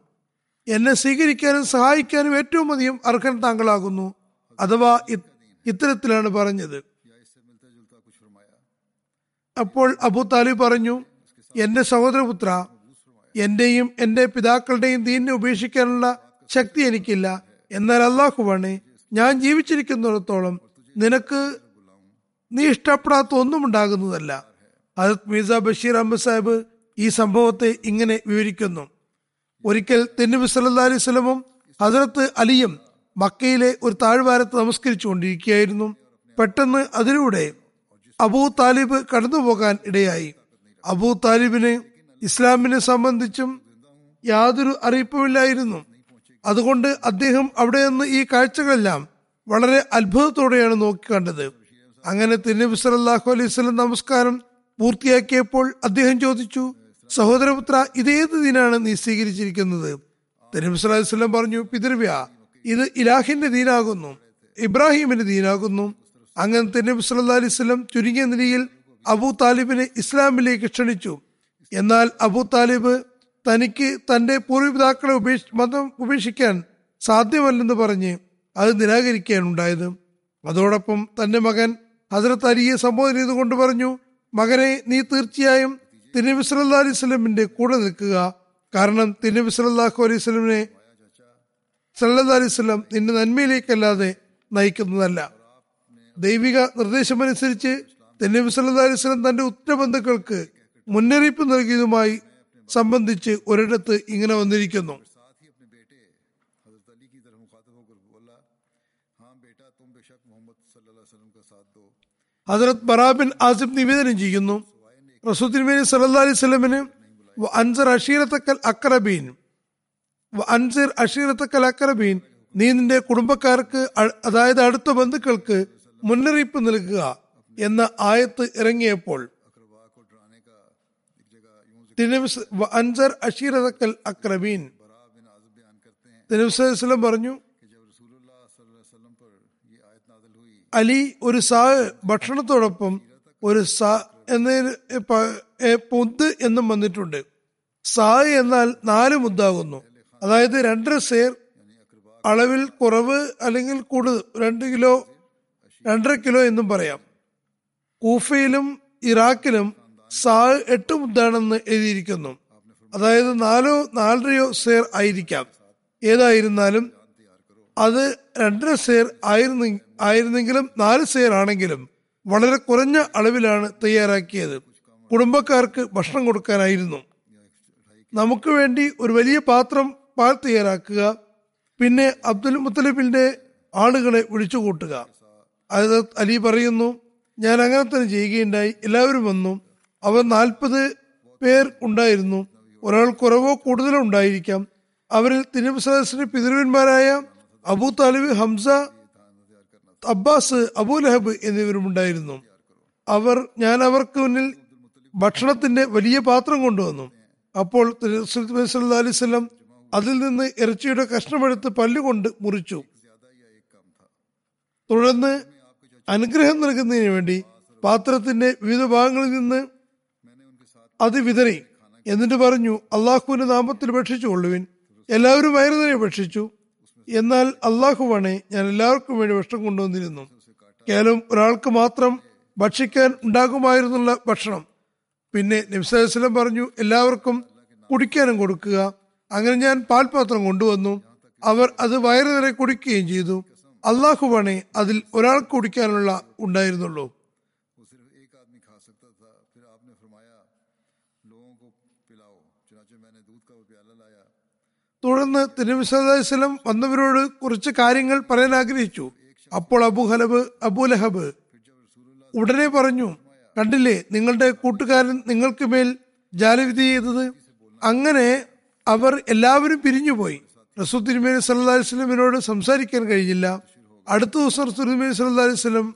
B: എന്നെ സ്വീകരിക്കാനും സഹായിക്കാനും ഏറ്റവും അധികം അർഹൻ താങ്കളാകുന്നു. അഥവാ ഇത്തരത്തിലാണ് പറഞ്ഞത്. അപ്പോൾ അബു താലിബ് പറഞ്ഞു എന്റെ സഹോദരപുത്ര എന്റെയും എന്റെ പിതാക്കളുടെയും ദീനിനെ ഉപേക്ഷിക്കാനുള്ള ശക്തി എനിക്കില്ല. എന്നാൽ അള്ളാഹുവാണ് ഞാൻ ജീവിച്ചിരിക്കുന്നിടത്തോളം നിനക്ക് നീ ഇഷ്ടപ്പെടാത്ത ഒന്നും ഉണ്ടാകുന്നതല്ല. ഹജത് മീസ ബഷീർ അഹമ്മദ് സാഹിബ് ഈ സംഭവത്തെ ഇങ്ങനെ വിവരിക്കുന്നു. ഒരിക്കൽ തെന്നുബി സല്ലാ അലൈഹി സ്വലമും ഹസരത്ത് അലിയും മക്കയിലെ ഒരു താഴ്വാരത്ത് നമസ്കരിച്ചു കൊണ്ടിരിക്കുകയായിരുന്നു പെട്ടെന്ന് അതിലൂടെ അബൂ താലിബ് കടന്നുപോകാൻ ഇടയായി. അബൂ താലിബിന് ഇസ്ലാമിനെ സംബന്ധിച്ചും യാതൊരു അറിയിപ്പുമില്ലായിരുന്നു. അതുകൊണ്ട് അദ്ദേഹം അവിടെ നിന്ന് ഈ കാഴ്ചകളെല്ലാം വളരെ അത്ഭുതത്തോടെയാണ് നോക്കിക്കണ്ടത് അങ്ങനെ തിരുനബി സല്ലാഹു അലൈഹി സ്വലം നമസ്കാരം പൂർത്തിയാക്കിയപ്പോൾ അദ്ദേഹം ചോദിച്ചു സഹോദരപുത്ര ഇതേത് ദിനാണ് നീ സ്വീകരിച്ചിരിക്കുന്നത്? തിരുനബി സ്വലാഹു അലൈഹി പറഞ്ഞു പിതൃവ്യ ഇത് ഇലാഹിന്റെ ദീനാകുന്നു ഇബ്രാഹിമിന്റെ ദീനാകുന്നു. അങ്ങനെ തിരുനബി സല്ലാ അലൈഹി സ്വലം ചുരുങ്ങിയ നിലയിൽ അബൂ താലിബിനെ ഇസ്ലാമിലേക്ക് ക്ഷണിച്ചു. എന്നാൽ അബൂ താലിബ് തനിക്ക് തന്റെ പൂർവപിതാക്കളെ ഉപേക്ഷ മതം ഉപേക്ഷിക്കാൻ സാധ്യമല്ലെന്ന് പറഞ്ഞ് അത് നിരാകരിക്കുകയാണുണ്ടായത്. അതോടൊപ്പം തന്റെ മകൻ ഹസരത്ത് അലിയെ സംബോധന ചെയ്തുകൊണ്ട് പറഞ്ഞു മകനെ നീ തീർച്ചയായും തിരുനബി സല്ലാ അലൈഹി സ്വലമിന്റെ കൂടെ നിൽക്കുക. കാരണം തിരുനബി സല്ലാഹു അലൈഹി സ്വലമിനെ സല്ലാ അലൈഹി സ്വലം നിന്റെ നന്മയിലേക്കല്ലാതെ നയിക്കുന്നതല്ല. ദൈവിക നിർദ്ദേശമനുസരിച്ച് തിരുനബി സല്ലാ അലൈഹി സ്വലം തന്റെ ഉത്തരബന്ധുക്കൾക്ക് മുന്നറിയിപ്പ് നൽകിയതുമായി സംബന്ധിച്ച് ഒരിടത്ത് ഇങ്ങനെ വന്നിരിക്കുന്നു. ഹജറത് ബറാബിൻ ആസിഫ് നിവേദനം ചെയ്യുന്നു. റസൂദ്ദിൻ സല്ലാ അലൈഹി സ്വലമിന് അൻസർ അഷീറത്തക്കൽ അക്രബീൻ അൻസിർ അഷീറത്തക്കൽ അക്രബീൻ നീ നിന്റെ കുടുംബക്കാർക്ക് അതായത് അടുത്ത ബന്ധുക്കൾക്ക് മുന്നറിയിപ്പ് നൽകുക എന്ന ആയത്ത് ഇറങ്ങിയപ്പോൾ അൻസർ അഷീറത്തക്കൽ അക്രബീൻ തിരുവസ്ലം പറഞ്ഞു അലി ഒരു സാ ഭക്ഷണത്തോടൊപ്പം ഒരു സാ എന്ന പൊന്ത് എന്നും വന്നിട്ടുണ്ട്. സാ എന്നാൽ നാല് മുദ്ദാകുന്നു. അതായത് രണ്ടര സേർ അളവിൽ കുറവ് അല്ലെങ്കിൽ കൂടുതൽ രണ്ട് കിലോ രണ്ടര കിലോ എന്നും പറയാം. കൂഫയിലും ഇറാഖിലും സാ എട്ട് മുദ്ദാണെന്ന് എഴുതിയിരിക്കുന്നു. അതായത് നാലോ നാലരയോ സേർ ആയിരിക്കാം. ഏതായിരുന്നാലും അത് രണ്ടര സേർ ആയിരുന്ന ആയിരുന്നെങ്കിലും നാല് സേർ ആണെങ്കിലും വളരെ കുറഞ്ഞ അളവിലാണ് തയ്യാറാക്കിയത്. കുടുംബക്കാർക്ക് ഭക്ഷണം കൊടുക്കാനായിരുന്നു. നമുക്ക് വേണ്ടി ഒരു വലിയ പാത്രം പാൽ തയ്യാറാക്കുക പിന്നെ അബ്ദുൽ മുത്തലിബിന്റെ ആളുകളെ വിളിച്ചു കൂട്ടുക അതായത് അലി പറയുന്നു ഞാൻ അങ്ങനെ തന്നെ ചെയ്യുകയുണ്ടായി. എല്ലാവരും വന്നു. അവർ നാൽപ്പത് പേർ ഉണ്ടായിരുന്നു. ഒരാൾ കുറവോ കൂടുതലോ ഉണ്ടായിരിക്കാം. അവരിൽ തിരുവസദസ്സിന്റെ പിതൃവന്മാരായ Abu Talib Hamza Abbas Abu Lahab എന്നിവരും ഉണ്ടായിരുന്നു. അവർ ഞാൻ അവർക്ക് മുന്നിൽ ഭക്ഷണത്തിന്റെ വലിയ പാത്രം കൊണ്ടുവന്നു. അപ്പോൾ അലിസ്ലം അതിൽ നിന്ന് ഇറച്ചിയുടെ കഷ്ണമെടുത്ത് പല്ലുകൊണ്ട് മുറിച്ചു. തുടർന്ന് അനുഗ്രഹം നൽകുന്നതിന് വേണ്ടി പാത്രത്തിന്റെ വിവിധ ഭാഗങ്ങളിൽ നിന്ന് അത് വിതറി. എന്നിട്ട് പറഞ്ഞു അള്ളാഹുവിന്റെ നാമത്തിൽ ഭക്ഷിച്ചുകൊള്ളുവിൻ. എല്ലാവരും വയറുനിറെ ഭക്ഷിച്ചു. എന്നാൽ അള്ളാഹുവാണെ ഞാൻ എല്ലാവർക്കും വേണ്ടി ഭക്ഷണം കൊണ്ടുവന്നിരുന്നു. കേവലം ഒരാൾക്ക് മാത്രം ഭക്ഷിക്കാൻ ഉണ്ടാകുമായിരുന്നുള്ള ഭക്ഷണം. പിന്നെ നബ്സലം പറഞ്ഞു എല്ലാവർക്കും കുടിക്കാനും കൊടുക്കുക. അങ്ങനെ ഞാൻ പാൽപാത്രം കൊണ്ടുവന്നു. അവർ അത് വയറു നിറയെ കുടിക്കുകയും ചെയ്തു. അള്ളാഹുവാണെ അതിൽ ഒരാൾക്ക് കുടിക്കാനുള്ള ഉണ്ടായിരുന്നുള്ളൂ. തുടർന്ന് തിരുവിസ്വലം വന്നവരോട് കുറച്ച് കാര്യങ്ങൾ പറയാൻ ആഗ്രഹിച്ചു. അപ്പോൾ അബു ഹലബ് അബു ലഹബ് ഉടനെ പറഞ്ഞു കണ്ടില്ലേ നിങ്ങളുടെ കൂട്ടുകാരൻ നിങ്ങൾക്ക് മേൽ ജാലവിധി ചെയ്തത്? അങ്ങനെ അവർ എല്ലാവരും പിരിഞ്ഞുപോയി റസൂ തിരുമേനി സല്ലാ വസ്ലമിനോട് സംസാരിക്കാൻ കഴിഞ്ഞില്ല. അടുത്ത ദിവസം റസൂ തിരുമേനി സല്ലാ വസ്ലം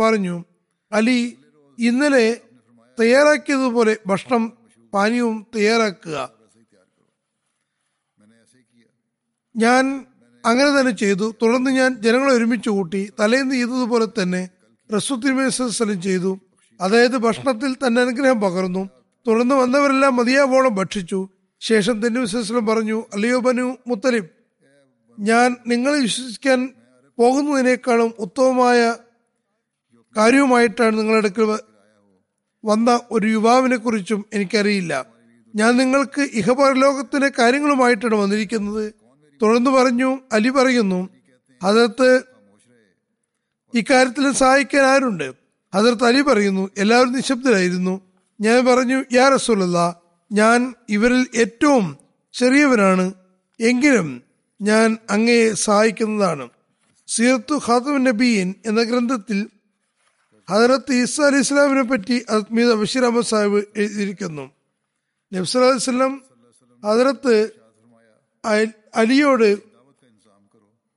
B: പറഞ്ഞു അലി ഇന്നലെ തയ്യാറാക്കിയതുപോലെ ഭക്ഷണം പാനീയവും തയ്യാറാക്കുക. ഞാൻ അങ്ങനെ തന്നെ ചെയ്തു. തുടർന്ന് ഞാൻ ജനങ്ങളെ ഒരുമിച്ച് കൂട്ടി തലേന്ന് ചെയ്തതുപോലെ തന്നെ റസുത്തിമേസ്വലം ചെയ്തു. അതായത് ഭക്ഷണത്തിൽ തന്നെ അനുഗ്രഹം പകർന്നു. തുടർന്ന് വന്നവരെല്ലാം മതിയാവോളം ഭക്ഷിച്ചു. ശേഷം തെന്നുവിസ്വലം പറഞ്ഞു അല്ലയോ ബനു മുത്തലിബ് ഞാൻ നിങ്ങളെ വിശ്വസിക്കാൻ പോകുന്നതിനേക്കാളും ഉത്തമമായ കാര്യവുമായിട്ടാണ് അടുക്കൽ വന്ന ഒരു യുവാവിനെ കുറിച്ചും എനിക്കറിയില്ല. ഞാൻ നിങ്ങൾക്ക് ഇഹപരലോകത്തിലെ കാര്യങ്ങളുമായിട്ടാണ് വന്നിരിക്കുന്നത്. തുടർന്ന് പറഞ്ഞു അലി പറയുന്നു അതിർത്ത് ഇക്കാര്യത്തിൽ സഹായിക്കാൻ ആരുണ്ട്? അതിർത്ത് അലി പറയുന്നു എല്ലാവരും നിശബ്ദരായിരുന്നു. ഞാൻ പറഞ്ഞു യാ റസൂലല്ല ഞാൻ ഇവരിൽ ഏറ്റവും ചെറിയവനാണ്. എങ്കിലും ഞാൻ അങ്ങയെ സഹായിക്കുന്നതാണ്. സീറത്തു ഖാത്തം നബീൻ എന്ന ഗ്രന്ഥത്തിൽ ഹജറത്ത് ഈസ അലി ഇസ്ലാമിനെ പറ്റി അത്മീദ് ബഷീർ അഹമ്മദ് സാഹിബ് എഴുതിയിരിക്കുന്നു. നബ്സ് അലൈഹി ഹജറത്ത് അലിയോട്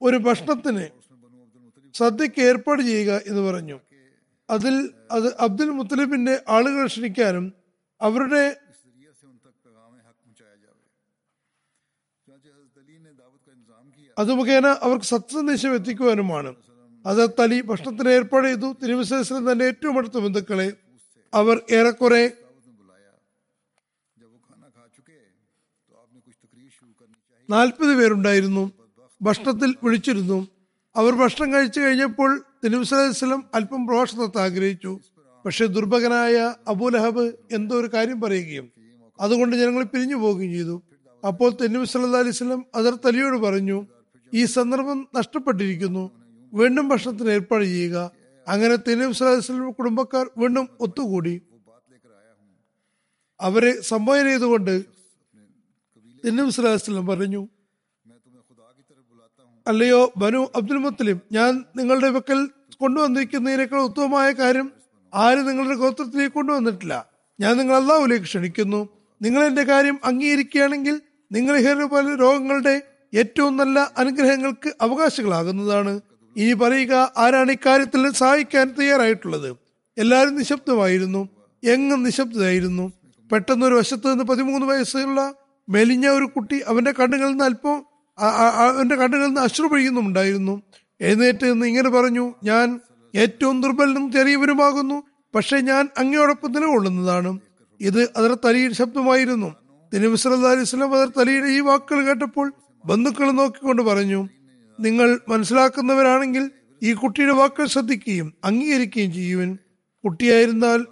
B: ഒരു ഭക്ഷണത്തിന് സദ്യക്ക് ഏർപ്പാട് ചെയ്യുക എന്ന് പറഞ്ഞു. അതിൽ അത് അബ്ദുൽ മുത്തലിബിന്റെ ആളുകൾ ക്ഷണിക്കാനും അവരുടെ അത് മുഖേന അവർക്ക് സത്യസന്ദേശം എത്തിക്കുവാനുമാണ്. അത് തലി ഭക്ഷണത്തിന് ഏർപ്പാട് ചെയ്തു. തിരുവിശേഷം തന്റെ ഏറ്റവും അടുത്ത ബന്ധുക്കളെ അവർ ഏറെക്കുറെ നാൽപ്പത് പേരുണ്ടായിരുന്നു. ഭക്ഷണത്തിൽ വിളിച്ചിരുന്നു. അവർ ഭക്ഷണം കഴിച്ചു കഴിഞ്ഞപ്പോൾ തിരുവസ്ലം അല്പം പ്രഭാഷണം നടത്താൻ ആഗ്രഹിച്ചു. പക്ഷെ ദുർഭകനായ അബൂലഹബ് എന്തോ ഒരു കാര്യം പറയുകയും അതുകൊണ്ട് ജനങ്ങൾ പിരിഞ്ഞു പോവുകയും ചെയ്തു. അപ്പോൾ തെന്നു സല്ലാ അലൈവലം അദർ തലിയോട് പറഞ്ഞു ഈ സന്ദർഭം നഷ്ടപ്പെട്ടിരിക്കുന്നു. വീണ്ടും ഭക്ഷണത്തിന് ഏർപ്പാട് ചെയ്യുക. അങ്ങനെ തെന്നു സല്ലാ വസ്ലം കുടുംബക്കാർ വീണ്ടും ഒത്തുകൂടി. അവരെ സംബോധന ചെയ്തുകൊണ്ട് എന്നബി സ്വലാസ്ലം പറഞ്ഞു. അല്ലയോ ബനു അബ്ദുൽ മുത്തലിം ഞാൻ നിങ്ങളുടെ പക്കൽ കൊണ്ടുവന്നിരിക്കുന്നതിനേക്കാൾ ഉത്തമമായ കാര്യം ആരും നിങ്ങളുടെ ഗോത്രത്തിലേക്ക് കൊണ്ടുവന്നിട്ടില്ല. ഞാൻ നിങ്ങൾ അള്ളാഹുലേക്ക് ക്ഷണിക്കുന്നു. നിങ്ങൾ എന്റെ കാര്യം അംഗീകരിക്കുകയാണെങ്കിൽ നിങ്ങൾ പല രോഗങ്ങളുടെ ഏറ്റവും നല്ല അനുഗ്രഹങ്ങൾക്ക് അവകാശങ്ങളാകുന്നതാണ് ഇനി പറയുക ആരാണ് ഇക്കാര്യത്തിൽ സഹായിക്കാൻ തയ്യാറായിട്ടുള്ളത്? എല്ലാവരും നിശബ്ദമായിരുന്നു. എങ്ങും നിശബ്ദമായിരുന്നു പെട്ടെന്നൊരു വശത്ത് നിന്ന് പതിമൂന്ന് വയസ്സുള്ള മെലിഞ്ഞ ഒരു കുട്ടി അവന്റെ കണ്ണുകളിൽ നിന്ന് അല്പം അവന്റെ കണ്ണുകളിൽ നിന്ന് അശ്രു പൊഴിയുന്നുണ്ടായിരുന്നു എഴുന്നേറ്റ് നിന്ന് ഇങ്ങനെ പറഞ്ഞു ഞാൻ ഏറ്റവും ദുർബലനും ചെറിയവരുമാകുന്നു പക്ഷെ ഞാൻ അങ്ങയോടൊപ്പം നിലകൊള്ളുന്നതാണ്. ഇത് അതർ തലിയുടെ ശബ്ദമായിരുന്നു. തിരുവിസ്ലാ അലിസ്ലാം അതർ തലിയുടെ ഈ വാക്കുകൾ കേട്ടപ്പോൾ ബന്ധുക്കൾ നോക്കിക്കൊണ്ട് പറഞ്ഞു നിങ്ങൾ മനസ്സിലാക്കുന്നവരാണെങ്കിൽ ഈ കുട്ടിയുടെ വാക്കുകൾ ശ്രദ്ധിക്കുകയും അംഗീകരിക്കുകയും ചെയ്യുവൻ. കുട്ടിയായിരുന്നാൽ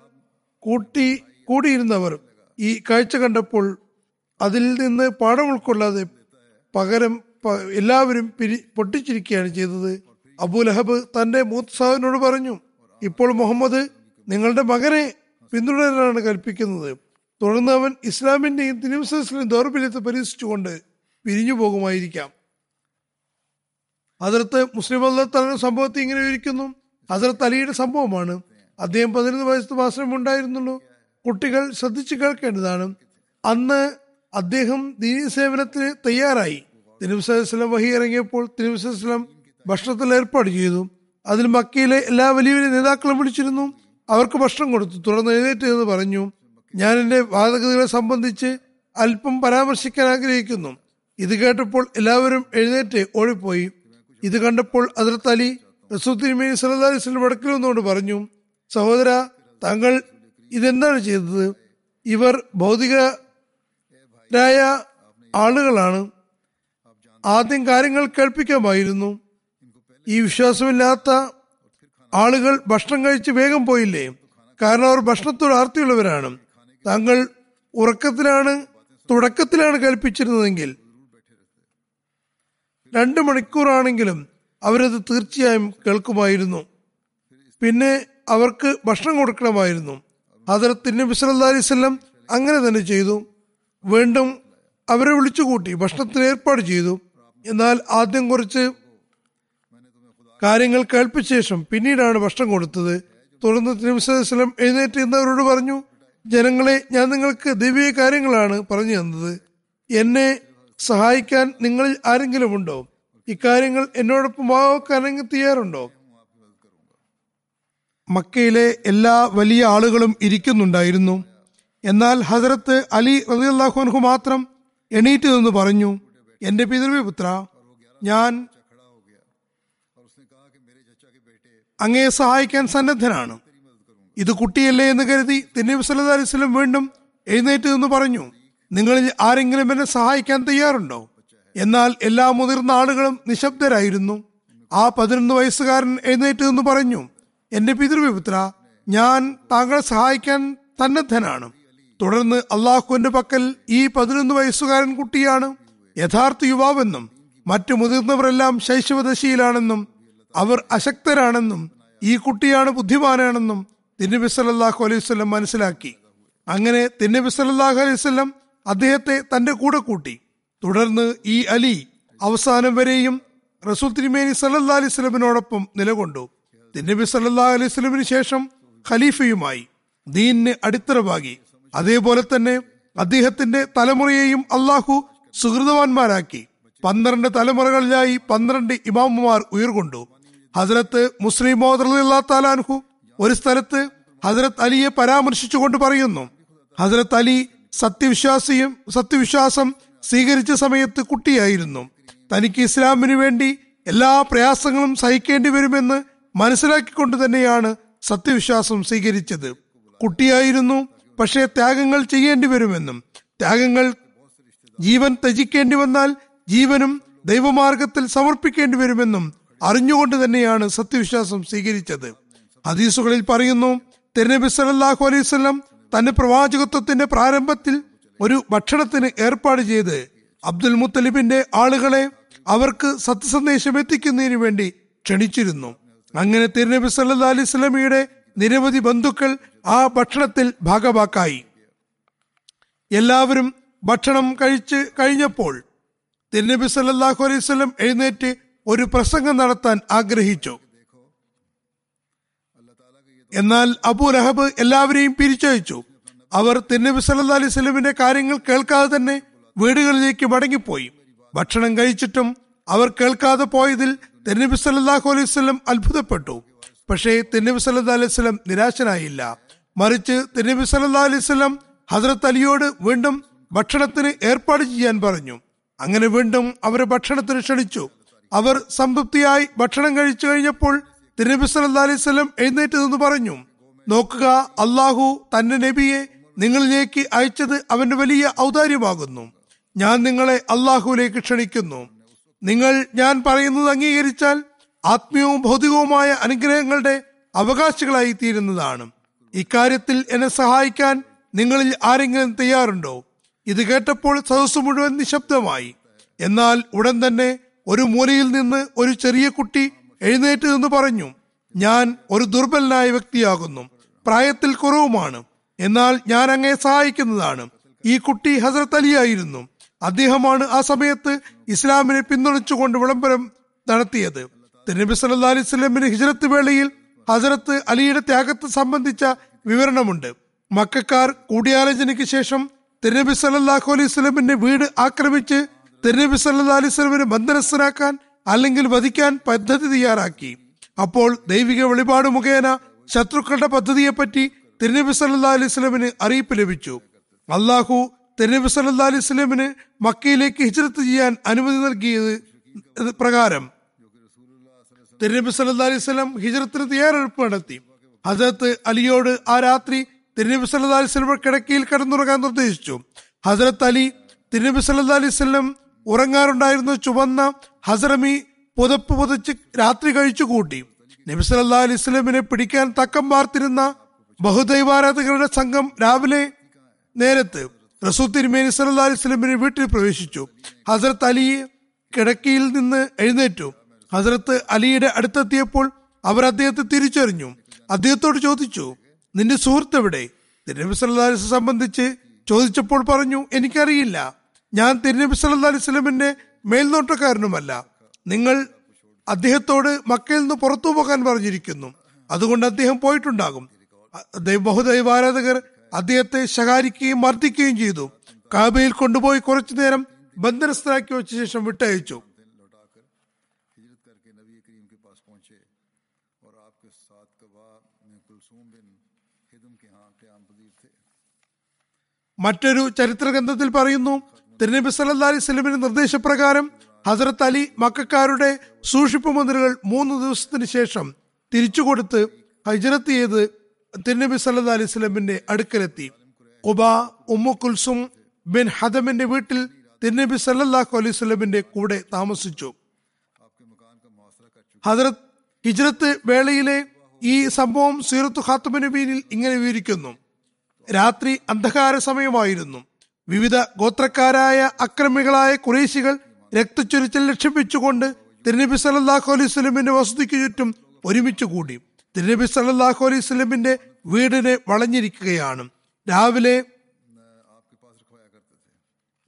B: കൂട്ടി കൂടിയിരുന്നവർ ഈ കാഴ്ച കണ്ടപ്പോൾ അതിൽ നിന്ന് പാഠം ഉൾക്കൊള്ളാതെ പകരം എല്ലാവരും പിരി പൊട്ടിച്ചിരിക്കുകയാണ് ചെയ്തത്. അബൂലഹബ് തന്റെ മൂത്ത് സഹോദരനോട് പറഞ്ഞു ഇപ്പോൾ മുഹമ്മദ് നിങ്ങളുടെ മകനെ പിന്തുടരാനാണ് കൽപ്പിക്കുന്നത്. തുടർന്ന് അവൻ ഇസ്ലാമിന്റെയും തിരുവസത്തിന്റെയും ദൗർബല്യത്തെ പരീക്ഷിച്ചുകൊണ്ട് പിരിഞ്ഞു പോകുമായിരിക്കാം. അതിർത്ത് മുസ്ലിം അള്ളാഹ് സംഭവത്തെ ഇങ്ങനെ വിവരിക്കുന്നു. ഹസരത്ത് അലിയുടെ സംഭവമാണ്. അദ്ദേഹം പതിനൊന്ന് വയസ്സ് മാത്രമേ ഉണ്ടായിരുന്നുള്ളൂ കുട്ടികൾ ശ്രദ്ധിച്ചു കേൾക്കേണ്ടതാണ്. അന്ന് അദ്ദേഹം ദീനീ സേവനത്തിന് തയ്യാറായി തിരുവസ്ലം വഹി ഇറങ്ങിയപ്പോൾ തിരുവസ്ലം ഭക്ഷണത്തിൽ ഏർപ്പാട് ചെയ്തു. അതിൽ മക്കയിലെ എല്ലാ വലിയ വലിയ നേതാക്കളും വിളിച്ചിരുന്നു. അവർക്ക് ഭക്ഷണം കൊടുത്തു. തുടർന്ന് എഴുന്നേറ്റ് എന്ന് പറഞ്ഞു ഞാൻ എന്റെ വാദഗതികളെ സംബന്ധിച്ച് അല്പം പരാമർശിക്കാൻ ആഗ്രഹിക്കുന്നു. ഇത് കേട്ടപ്പോൾ എല്ലാവരും എഴുന്നേറ്റ് ഓടിപ്പോയി. ഇത് കണ്ടപ്പോൾ അതിർത്ത് അലി റസൂത്തിമേനി സല്ലാ അലിസ്ലം വടക്കിൽ വന്നുകൊണ്ട് പറഞ്ഞു സഹോദര താങ്കൾ ഇതെന്താണ് ചെയ്തത്? ഇവർ ഭൗതികരായ ആളുകളാണ് ആദ്യം കാര്യങ്ങൾ കേൾപ്പിക്കാമായിരുന്നു. ഈ വിശ്വാസമില്ലാത്ത ആളുകൾ ഭക്ഷണം കഴിച്ച് വേഗം പോയില്ലേ? കാരണം അവർ ഭക്ഷണത്തോട് ആർത്തിയുള്ളവരാണ്. താങ്കൾ ഉറക്കത്തിലാണ് തുടക്കത്തിലാണ് കേൾപ്പിച്ചിരുന്നതെങ്കിൽ. രണ്ട് മണിക്കൂറാണെങ്കിലും അവരത് തീർച്ചയായും കേൾക്കുമായിരുന്നു. പിന്നെ അവർക്ക് ഭക്ഷണം കൊടുക്കണമായിരുന്നു. ഹജറത്ത് നബി അങ്ങനെ തന്നെ ചെയ്തു. വീണ്ടും അവരെ വിളിച്ചുകൂട്ടി ഭക്ഷണത്തിന് ഏർപ്പാട് ചെയ്തു. എന്നാൽ ആദ്യം കുറച്ച് കാര്യങ്ങൾ കേൾപ്പിച്ച ശേഷം പിന്നീടാണ് ഭക്ഷണം കൊടുത്തത്. തുടർന്ന് അലൈഹി എഴുന്നേറ്റ് എന്നവരോട് പറഞ്ഞു ജനങ്ങളെ ഞാൻ നിങ്ങൾക്ക് ദിവ്യ കാര്യങ്ങളാണ് പറഞ്ഞു തന്നത്. എന്നെ സഹായിക്കാൻ നിങ്ങളിൽ ആരെങ്കിലും ഉണ്ടോ? ഇക്കാര്യങ്ങൾ എന്നോടൊപ്പം വാക്കാനെങ്കിൽ തയ്യാറുണ്ടോ? മക്കയിലെ എല്ലാ വലിയ ആളുകളും ഇരിക്കുന്നുണ്ടായിരുന്നു. എന്നാൽ ഹസരത്ത് അലി റളിയല്ലാഹു അൻഹു മാത്രം എണീറ്റ് നിന്ന് പറഞ്ഞു എന്റെ പിതൃവിപുത്ര ഞാൻ അങ്ങയെ സഹായിക്കാൻ സന്നദ്ധനാണ്. ഇത് കുട്ടിയല്ലേ എന്ന് കരുതി തിന്നബി സല്ലു അലൈഹി വസല്ലം വീണ്ടും എഴുന്നേറ്റ് നിന്ന് പറഞ്ഞു നിങ്ങളിൽ ആരെങ്കിലും എന്നെ സഹായിക്കാൻ തയ്യാറുണ്ടോ? എന്നാൽ എല്ലാ മുതിർന്ന ആളുകളും നിശബ്ദരായിരുന്നു. ആ പതിനൊന്ന് വയസ്സുകാരൻ എഴുന്നേറ്റ് നിന്ന് പറഞ്ഞു എന്റെ പിതൃവിപുത്ര ഞാൻ താങ്കളെ സഹായിക്കാൻ സന്നദ്ധനാണ്. തുടർന്ന് അള്ളാഹുവിന്റെ പക്കൽ ഈ പതിനൊന്ന് വയസ്സുകാരൻ കുട്ടിയാണ്. യഥാർത്ഥ യുവാവെന്നും മറ്റു മുതിർന്നവരെല്ലാം ശൈശവദശയിലാണെന്നും അവർ അശക്തരാണെന്നും ഈ കുട്ടിയാണ് ബുദ്ധിമാനാണെന്നും തിന്നബി സല്ലാഹു അലൈഹി വസല്ലം മനസ്സിലാക്കി. അങ്ങനെ തിന്നബി സല്ലാഹു അലൈഹി വസല്ലം അദ്ദേഹത്തെ തന്റെ കൂടെ കൂട്ടി. തുടർന്ന് ഈ അലി അവസാനം വരെയും റസൂൽ തിരുമേനി സല്ലാ അലൈഹി സ്വലമിനോടൊപ്പം നിലകൊണ്ടു. തിന്നബി സല്ലാ അലൈഹി സ്വലമിന് ശേഷം ഖലീഫയുമായി ദീനിന് അടിത്തറവാകി അതേപോലെ തന്നെ അദ്ദേഹത്തിന്റെ തലമുറയെയും അള്ളാഹു സുഹൃതവാന്മാരാക്കി. പന്ത്രണ്ട് തലമുറകളിലായി പന്ത്രണ്ട് ഇമാമുമാർ ഉയർകൊണ്ടു. ഹസരത്ത് മുസ്ലിം മോദർഹു ഒരു സ്ഥലത്ത് ഹസരത്ത് അലിയെ പരാമർശിച്ചുകൊണ്ട് പറയുന്നു. ഹസരത്ത് അലി സത്യവിശ്വാസിയും സത്യവിശ്വാസം സ്വീകരിച്ച സമയത്ത് കുട്ടിയായിരുന്നു. തനിക്ക് ഇസ്ലാമിനു വേണ്ടി എല്ലാ പ്രയാസങ്ങളും സഹിക്കേണ്ടി വരുമെന്ന് മനസ്സിലാക്കിക്കൊണ്ട് തന്നെയാണ് സത്യവിശ്വാസം സ്വീകരിച്ചത്. കുട്ടിയായിരുന്നു പക്ഷേ ത്യാഗങ്ങൾ ചെയ്യേണ്ടി വരുമെന്നും ത്യാഗങ്ങൾ ജീവൻ ത്യജിക്കേണ്ടി വന്നാൽ ജീവനും ദൈവമാർഗത്തിൽ സമർപ്പിക്കേണ്ടി വരുമെന്നും അറിഞ്ഞുകൊണ്ട് തന്നെയാണ് സത്യവിശ്വാസം സ്വീകരിച്ചത്. ഹദീസുകളിൽ പറയുന്നു തിരുനബി സല്ലല്ലാഹു അലൈഹി വസല്ലം തന്റെ പ്രവാചകത്വത്തിന്റെ പ്രാരംഭത്തിൽ ഒരു ഭക്ഷണത്തിന് ഏർപ്പാട് ചെയ്ത് അബ്ദുൽ മുത്തലിബിന്റെ ആളുകളെ അവർക്ക് സത്യസന്ദേശം എത്തിക്കുന്നതിന് വേണ്ടി ക്ഷണിച്ചിരുന്നു. അങ്ങനെ തിരുനബി സല്ലാ അലൈഹി വസല്ലമയുടെ നിരവധി ബന്ധുക്കൾ ആ ഭക്ഷണത്തിൽ ഭാഗവാക്കായി. എല്ലാവരും ഭക്ഷണം കഴിച്ച് കഴിഞ്ഞപ്പോൾ തിരുനബി സല്ലാഹു അലൈഹി വസല്ലം എഴുന്നേറ്റ് ഒരു പ്രസംഗം നടത്താൻ ആഗ്രഹിച്ചു. എന്നാൽ അബൂ റഹബ് എല്ലാവരെയും പിരിച്ചയച്ചു. അവർ തിരുനബി സല്ലാ അലൈഹി സ്വലമിന്റെ കാര്യങ്ങൾ കേൾക്കാതെ തന്നെ വീടുകളിലേക്ക് മടങ്ങിപ്പോയി. ഭക്ഷണം കഴിച്ചിട്ടും അവർ കേൾക്കാതെ പോയതിൽ തിരുനബി സല്ലാഹു അലൈഹി വസല്ലം അത്ഭുതപ്പെട്ടു. പക്ഷേ തിരുനബി സല്ലാ അലൈഹി വസല്ലം നിരാശനായില്ല. മറിച്ച് തിരുനബി സല്ലാ അലൈഹി വസല്ലം ഹസ്രത്ത് അലിയോട് വീണ്ടും ഭക്ഷണത്തിന് ഏർപ്പാട് ചെയ്യാൻ പറഞ്ഞു. അങ്ങനെ വീണ്ടും അവരെ ഭക്ഷണത്തിന് ക്ഷണിച്ചു. അവർ സംതൃപ്തിയായി ഭക്ഷണം കഴിച്ചു കഴിഞ്ഞപ്പോൾ തിരുനബി സല്ലാ അലൈഹി വസല്ലം എഴുന്നേറ്റ് നിന്ന് പറഞ്ഞു നോക്കുക അള്ളാഹു തന്റെ നബിയെ നിങ്ങളിലേക്ക് അയച്ചത് അവന്റെ വലിയ ഔദാര്യമാകുന്നു. ഞാൻ നിങ്ങളെ അള്ളാഹുവിലേക്ക് ക്ഷണിക്കുന്നു. നിങ്ങൾ ഞാൻ പറയുന്നത് അംഗീകരിച്ചാൽ ആത്മീയവും ഭൗതികവുമായ അനുഗ്രഹങ്ങളുടെ അവകാശികളായി തീരുന്നതാണ് ഇക്കാര്യത്തിൽ എന്നെ സഹായിക്കാൻ നിങ്ങളിൽ ആരെങ്കിലും തയ്യാറുണ്ടോ? ഇത് കേട്ടപ്പോൾ സദസ് മുഴുവൻ നിശബ്ദമായി. എന്നാൽ ഉടൻ തന്നെ ഒരു മൂലയിൽ നിന്ന് ഒരു ചെറിയ കുട്ടി എഴുന്നേറ്റ് നിന്ന് പറഞ്ഞു ഞാൻ ഒരു ദുർബലനായ വ്യക്തിയാകുന്നു. പ്രായത്തിൽ കുറവുമാണ്. എന്നാൽ ഞാൻ അങ്ങേ സഹായിക്കുന്നതാണ്. ഈ കുട്ടി ഹസരത്ത് അലിയായിരുന്നു അദ്ദേഹമാണ് ആ സമയത്ത് ഇസ്ലാമിനെ പിന്തുണച്ചുകൊണ്ട് വിളംബരം നടത്തിയത്. തിരുനബി സല്ലാ അലൈഹി സ്വലമിന് ഹിജറത്ത് വേളയിൽ ഹസരത്ത് അലിയുടെ ത്യാഗത്തെ സംബന്ധിച്ച വിവരണമുണ്ട്. മക്കാർ കൂടിയാലോചനയ്ക്ക് ശേഷം തിരുനബി സല്ലാഹു അലൈഹി സ്വലമിന്റെ വീട് ആക്രമിച്ച് തിരുനബി സല്ലാ അലൈഹി ബന്ധനസ്ഥനാക്കാൻ അല്ലെങ്കിൽ വധിക്കാൻ പദ്ധതി തയ്യാറാക്കി. അപ്പോൾ ദൈവിക വെളിപാട് മുഖേന ശത്രുക്കളുടെ പദ്ധതിയെപ്പറ്റി തിരുനബി സല്ലാ അലൈഹി സ്വലമിന് അറിയിപ്പ് ലഭിച്ചു. അള്ളാഹു തിരുനബി സല്ലാ അലൈഹി സ്വലമിന് മക്കയിലേക്ക് ഹിജ്രത്ത് ചെയ്യാൻ അനുമതി നൽകിയത് പ്രകാരം തിരുനബി സല്ലാ അലൈഹി സ്വലം ഹിജറത്തിന് തയ്യാറെടുപ്പ് നടത്തി. ഹസരത്ത് അലിയോട് ആ രാത്രി തിരുനബി സല്ലാ അലൈഹി സ്വലം കിടക്കയിൽ കിടന്നുറങ്ങാൻ നിർദ്ദേശിച്ചു. ഹസരത്ത് അലി തിരുനബി സല്ലാ അലൈഹി സ്വലം ഉറങ്ങാറുണ്ടായിരുന്ന ചുവന്ന ഹസറമി പുതപ്പ് പുതച്ച് രാത്രി കഴിച്ചു കൂട്ടി. നബി സല്ലാ അലൈഹി സ്വലമിനെ പിടിക്കാൻ തക്കം പാർത്തിരുന്ന ബഹുദൈവാരാധകരുടെ സംഘം രാവിലെ നേരത്ത് റസൂൽ തിരുമേനി സല്ലാ അലൈഹി സ്വലമിനെ വീട്ടിൽ പ്രവേശിച്ചു. ഹസരത്ത് അലിയെ കിടക്കയിൽ നിന്ന് എഴുന്നേറ്റു. ഹസരത്ത് അലിയുടെ അടുത്തെത്തിയപ്പോൾ അവർ അദ്ദേഹത്തെ തിരിച്ചറിഞ്ഞു. അദ്ദേഹത്തോട് ചോദിച്ചു നിന്റെ സുഹൃത്ത് എവിടെ? തിരുനബി സല്ലാ അലൈഹി സംബന്ധിച്ച് ചോദിച്ചപ്പോൾ പറഞ്ഞു എനിക്കറിയില്ല. ഞാൻ തിരുനബി സല്ലാ അലൈഹി സ്വലമിന്റെ മേൽനോട്ടക്കാരനുമല്ല. നിങ്ങൾ അദ്ദേഹത്തോട് മക്കയിൽ നിന്ന് പുറത്തു പോകാൻ പറഞ്ഞിരിക്കുന്നു. അതുകൊണ്ട് അദ്ദേഹം പോയിട്ടുണ്ടാകും. ബഹുദൈവാരാധകർ അദ്ദേഹത്തെ ശകാരിക്കുകയും മർദ്ദിക്കുകയും ചെയ്തു. കാബയിൽ കൊണ്ടുപോയി കുറച്ചു നേരം ബന്ധനസ്ഥരാക്കി വെച്ച ശേഷം വിട്ടയച്ചു. മറ്റൊരു ചരിത്ര ഗ്രന്ഥത്തിൽ പറയുന്നു തിരുനബി സല്ലാ അലൈഹി സ്വലമിന്റെ നിർദ്ദേശപ്രകാരം ഹസരത്ത് അലി മക്കാരുടെ സൂക്ഷിപ്പ് മുദ്രകൾ മൂന്ന് ദിവസത്തിന് ശേഷം തിരിച്ചു തിരിച്ചുകൊടുത്ത് ഹജ്രത്ത് ചെയ്ത് തിരുനബി സല്ലാ അലൈഹി സ്വലമിന്റെ അടുക്കലെത്തി. ഉബ ഉമ്മു കുൽസും ബിൻ ഹദമിന്റെ വീട്ടിൽ തിരുനബി സല്ലാഹു അലൈഹി സ്വലമിന്റെ കൂടെ താമസിച്ചു. ഹജറത്ത് ഹിജ്രത്ത് വേളയിലെ ഈ സംഭവം സീറത്തു ഖാത്തുബ് നബീനിൽ ഇങ്ങനെ വിവരിക്കുന്നു. രാത്രി അന്ധകാര സമയമായിരുന്നു. വിവിധ ഗോത്രക്കാരായ അക്രമികളായ കുറേശികൾ രക്തച്ചൊരിച്ചിൽ ലക്ഷ്യപ്പിച്ചുകൊണ്ട് തിരുനബി സല്ലാഹു അലൈഹി സ്വലമിന്റെ വസതിക്ക് ചുറ്റും ഒരുമിച്ച് കൂടി. തിരുനബി സല്ലാഹു അലൈഹി സ്വലമിന്റെ വീടിനെ വളഞ്ഞിരിക്കുകയാണ്. രാവിലെ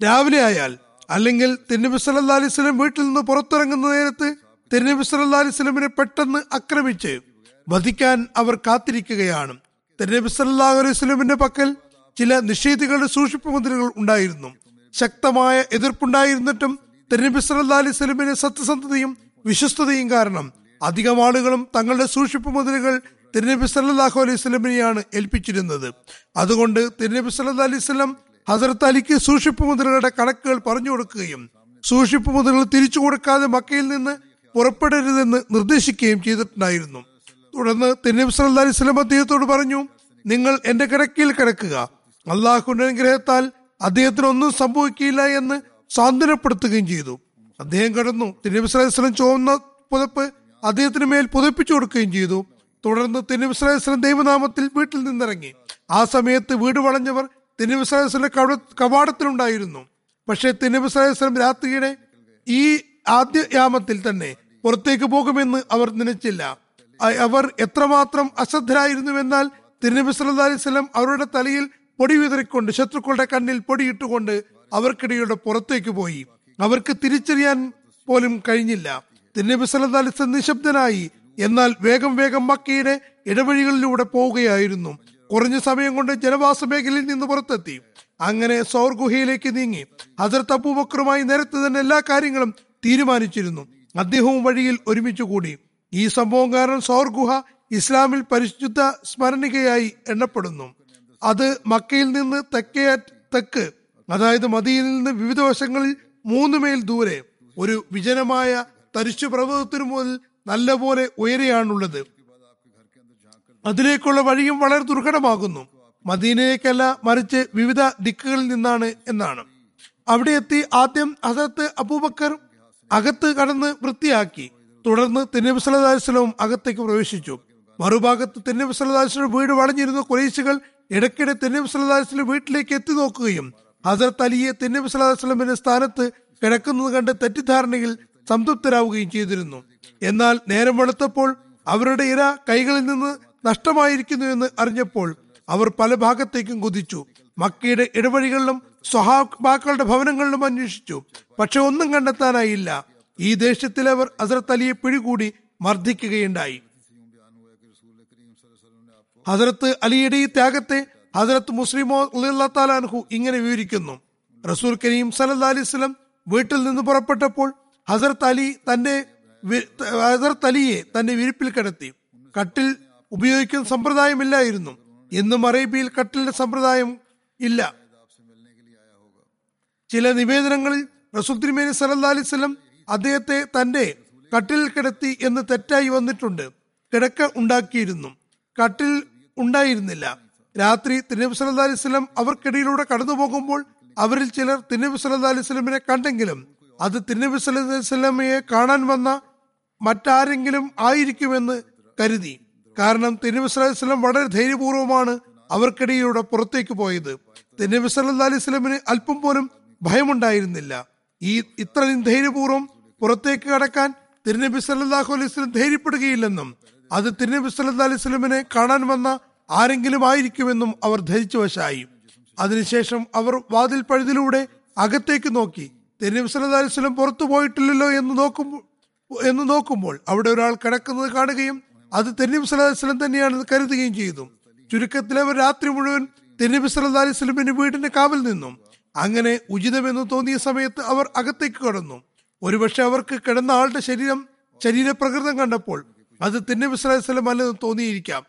B: രാവിലെ ആയാൽ അല്ലെങ്കിൽ തിരുനബി സല്ലാ അലൈഹി സ്വലം വീട്ടിൽ നിന്ന് പുറത്തിറങ്ങുന്ന നേരത്ത് തിരുനബി സല്ലാ അലൈഹി സ്വലമിനെ പെട്ടെന്ന് ആക്രമിച്ച് വധിക്കാൻ അവർ കാത്തിരിക്കുകയാണ്. തിരുനബി സല്ലാഹു അലൈഹി സ്വലമിന്റെ പക്കൽ ചില നിഷേധികളുടെ സൂക്ഷിപ്പ് മുദ്രകൾ ഉണ്ടായിരുന്നു. ശക്തമായ എതിർപ്പുണ്ടായിരുന്നിട്ടും തിരുനബി സല്ലാ അലൈഹി സ്വലമിന്റെ സത്യസന്ധതയും വിശ്വസ്തതയും കാരണം അധികം ആളുകളും തങ്ങളുടെ സൂക്ഷിപ്പ് മുദ്രകൾ തിരുനബി സല്ലാഹു അലൈഹി സ്വലമിനെയാണ് ഏൽപ്പിച്ചിരുന്നത്. അതുകൊണ്ട് തിരുനബി സല്ലാ അലൈഹി സ്വലം ഹസരത്ത് അലിക്ക് സൂക്ഷിപ്പ് മുദ്രകളുടെ കണക്കുകൾ പറഞ്ഞു കൊടുക്കുകയും സൂക്ഷിപ്പ് മുദ്രകൾ തിരിച്ചു കൊടുക്കാതെ മക്കയിൽ നിന്ന് പുറപ്പെടരുതെന്ന് നിർദ്ദേശിക്കുകയും ചെയ്തിട്ടുണ്ടായിരുന്നു. തുടർന്ന് തിരുനബി സല്ലാ അലൈഹി സ്വലം അദ്ദേഹത്തോട് പറഞ്ഞു നിങ്ങൾ എന്റെ കിടക്കിൽ കിടക്കുക. അള്ളാഹുന്റെ അനുഗ്രഹത്താൽ അദ്ദേഹത്തിന് ഒന്നും സംഭവിക്കില്ല എന്ന് സാന്ത്വനപ്പെടുത്തുകയും ചെയ്തു. അദ്ദേഹം കടന്നു. തിരുനബി സ്വലൈഹി സ്വലം ചുവന്ന പുതപ്പ് അദ്ദേഹത്തിന് മേൽ പുതപ്പിച്ചു കൊടുക്കുകയും ചെയ്തു. തുടർന്ന് തിരുനബി സ്വലൈഹി സ്വലം ദൈവനാമത്തിൽ വീട്ടിൽ നിന്നിറങ്ങി. ആ സമയത്ത് വീട് വളഞ്ഞവർ തിരുനബി സ്വലൈഹി സ്വലം കവാടത്തിലുണ്ടായിരുന്നു. പക്ഷേ തിരുനബി സ്വലൈഹി സ്വലം രാത്രിയുടെ ഈ ആദ്യ യാമത്തിൽ തന്നെ പുറത്തേക്ക് പോകുമെന്ന് അവർ നനച്ചില്ല അവർ എത്രമാത്രം അശ്രദ്ധരായിരുന്നുവെന്നാൽ തിരുനബി സല്ലാ അലൈഹി സ്വലം അവരുടെ തലയിൽ പൊടി വിതറിക്കൊണ്ട് ശത്രുക്കളുടെ കണ്ണിൽ പൊടിയിട്ടുകൊണ്ട് അവർക്കിടയിലൂടെ പുറത്തേക്ക് പോയി. അവർക്ക് തിരിച്ചറിയാൻ പോലും കഴിഞ്ഞില്ല. തിരുനബി സല്ലാ അലൈഹി നിശബ്ദനായി. എന്നാൽ വേഗം വേഗം മക്കയുടെ ഇടവഴികളിലൂടെ പോവുകയായിരുന്നു. കുറഞ്ഞ സമയം കൊണ്ട് ജനവാസ മേഖലയിൽ നിന്ന് പുറത്തെത്തി. അങ്ങനെ സൗർ ഗുഹയിലേക്ക് നീങ്ങി. ഹസരത്ത് അബൂബക്കറുമായി നേരത്തെ തന്നെ എല്ലാ കാര്യങ്ങളും തീരുമാനിച്ചിരുന്നു. അദ്ദേഹവും വഴിയിൽ ഒരുമിച്ച് കൂടി. ഈ സംഭവം കാരണം സൗർ ഗുഹ ഇസ്ലാമിൽ പരിശുദ്ധ സ്മരണികയായി എണ്ണപ്പെടുന്നു. അത് മക്കയിൽ നിന്ന് തെക്കേ തെക്ക് അതായത് മദിയിൽ നിന്ന് വിവിധ വശങ്ങളിൽ മൂന്ന് മൈൽ ദൂരെ ഒരു വിജനമായ തരിശു പർവതത്തിനു മുതൽ നല്ലപോലെ ഉയരെയാണുള്ളത്. അതിലേക്കുള്ള വഴിയും വളരെ ദുർഘടമാകുന്നു. മദീനയിലേക്കല്ല മറിച്ച് വിവിധ ദിക്കുകളിൽ നിന്നാണ് എന്നാണ്. അവിടെ എത്തി ആദ്യം ഹസരത്ത് അബൂബക്കർ അകത്ത് കടന്ന് വൃത്തിയാക്കി. തുടർന്ന് സല്ലാസ്ലവും അകത്തേക്ക് പ്രവേശിച്ചു. മറുഭാഗത്ത് സല്ലാസ്ലം വീട് വളഞ്ഞിരുന്ന കുറേശികൾ ഇടയ്ക്കിടെ തിന്നബി വീട്ടിലേക്ക് എത്തി നോക്കുകയും ഹസരത്ത് അലിയെ തിന്നബി സ്ഥാനത്ത് കിടക്കുന്നത് കണ്ട് തെറ്റിദ്ധാരണയിൽ സംതൃപ്തരാവുകയും ചെയ്തിരുന്നു. എന്നാൽ നേരം വെളുത്തപ്പോൾ അവരുടെ ഇര കൈകളിൽ നിന്ന് നഷ്ടമായിരിക്കുന്നു എന്ന് അറിഞ്ഞപ്പോൾ അവർ പല ഭാഗത്തേക്കും കുതിച്ചു. മക്കയുടെ ഇടവഴികളിലും സ്വഹാബാക്കളുടെ ഭവനങ്ങളിലും അന്വേഷിച്ചു. പക്ഷെ ഒന്നും കണ്ടെത്താനായില്ല. ഈ ദേഷ്യത്തിൽ അവർ ഹസരത്ത് അലിയെ പിടികൂടി മർദ്ദിക്കുകയുണ്ടായി. ഹസരത്ത് അലിയുടെ ഈ ത്യാഗത്തെ ഹസരത്ത് മുസ്ലിമോ അൻഹു ഇങ്ങനെ വിവരിക്കുന്നു. റസൂൽ കരീം സല്ലല്ലാഹു അലൈഹി വസല്ലം വീട്ടിൽ നിന്ന് പുറപ്പെട്ടപ്പോൾ ഹസരത്ത് അലി തന്റെ ഹസരത്ത് അലിയെ തന്റെ വിരിപ്പിൽ കിടത്തി. കട്ടിൽ ഉപയോഗിക്കുന്ന സമ്പ്രദായമില്ലായിരുന്നു. എന്നും അറേബ്യയിൽ കട്ടിലിന്റെ സമ്പ്രദായം ഇല്ല. ചില നിവേദനങ്ങളിൽ റസൂൽ തിരുമേനി സല്ലല്ലാഹു അലൈഹി വസല്ലം അദ്ദേഹത്തെ തന്റെ കട്ടിൽ കിടത്തി എന്ന് തെറ്റായി വന്നിട്ടുണ്ട്. കിടക്ക ഉണ്ടാക്കിയിരുന്നു. കട്ടിൽ ഉണ്ടായിരുന്നില്ല. രാത്രി തിരുനബി സല്ലാ അലൈഹി വസല്ലം അവർക്കിടയിലൂടെ കടന്നു പോകുമ്പോൾ അവരിൽ ചിലർ തിരുനബി സല്ലാ അലൈഹി വസല്ലമിനെ കണ്ടെങ്കിലും അത് തിരുനബി സല്ലാ അലൈഹി വസല്ലമയെ കാണാൻ വന്ന മറ്റാരെങ്കിലും ആയിരിക്കുമെന്ന് കരുതി. കാരണം തിരുനബി സല്ലാ അലൈഹി വസല്ലം വളരെ ധൈര്യപൂർവമാണ് അവർക്കിടയിലൂടെ പുറത്തേക്ക് പോയത്. തിരുനബി സല്ലാ അലൈഹി വസല്ലമിന് അല്പം പോലും ഭയമുണ്ടായിരുന്നില്ല. ഈ ഇത്രയും ധൈര്യപൂർവം പുറത്തേക്ക് കടക്കാൻ തിരുനബി സല്ലാഹു അലൈഹി സ്വലം ധൈര്യപ്പെടുകയില്ലെന്നും അത് തിരുനബി സല്ലാ അലൈഹി സ്വലമിനെ കാണാൻ വന്ന ആരെങ്കിലും ആയിരിക്കുമെന്നും അവർ ധരിച്ചു വശായി. അതിനുശേഷം അവർ വാതിൽ പഴുതിലൂടെ അകത്തേക്ക് നോക്കി. തിരുനബി സല്ലല്ലാഹു അലൈഹി സ്വലം പുറത്തു പോയിട്ടില്ലല്ലോ എന്ന് നോക്കുമ്പോൾ എന്ന് നോക്കുമ്പോൾ അവിടെ ഒരാൾ കിടക്കുന്നത് കാണുകയും അത് തിരുനബി സല്ലാ അലൈഹി സ്വലം തന്നെയാണെന്ന് കരുതുകയും ചെയ്തു. ചുരുക്കത്തിൽ അവർ രാത്രി മുഴുവൻ തിരുനബി സല്ലാ അലൈഹി സ്വലമിന്റെ വീടിന്റെ കാവൽ നിന്നും. അങ്ങനെ ഉചിതമെന്ന് തോന്നിയ സമയത്ത് അവർ അകത്തേക്ക് കടന്നു. ഒരുപക്ഷെ അവർക്ക് കിടന്ന ആളുടെ ശരീരം ശരീരപ്രകൃതം കണ്ടപ്പോൾ അത് അലൈഹി വസല്ലം അല്ലെന്ന് തോന്നിയിരിക്കാം.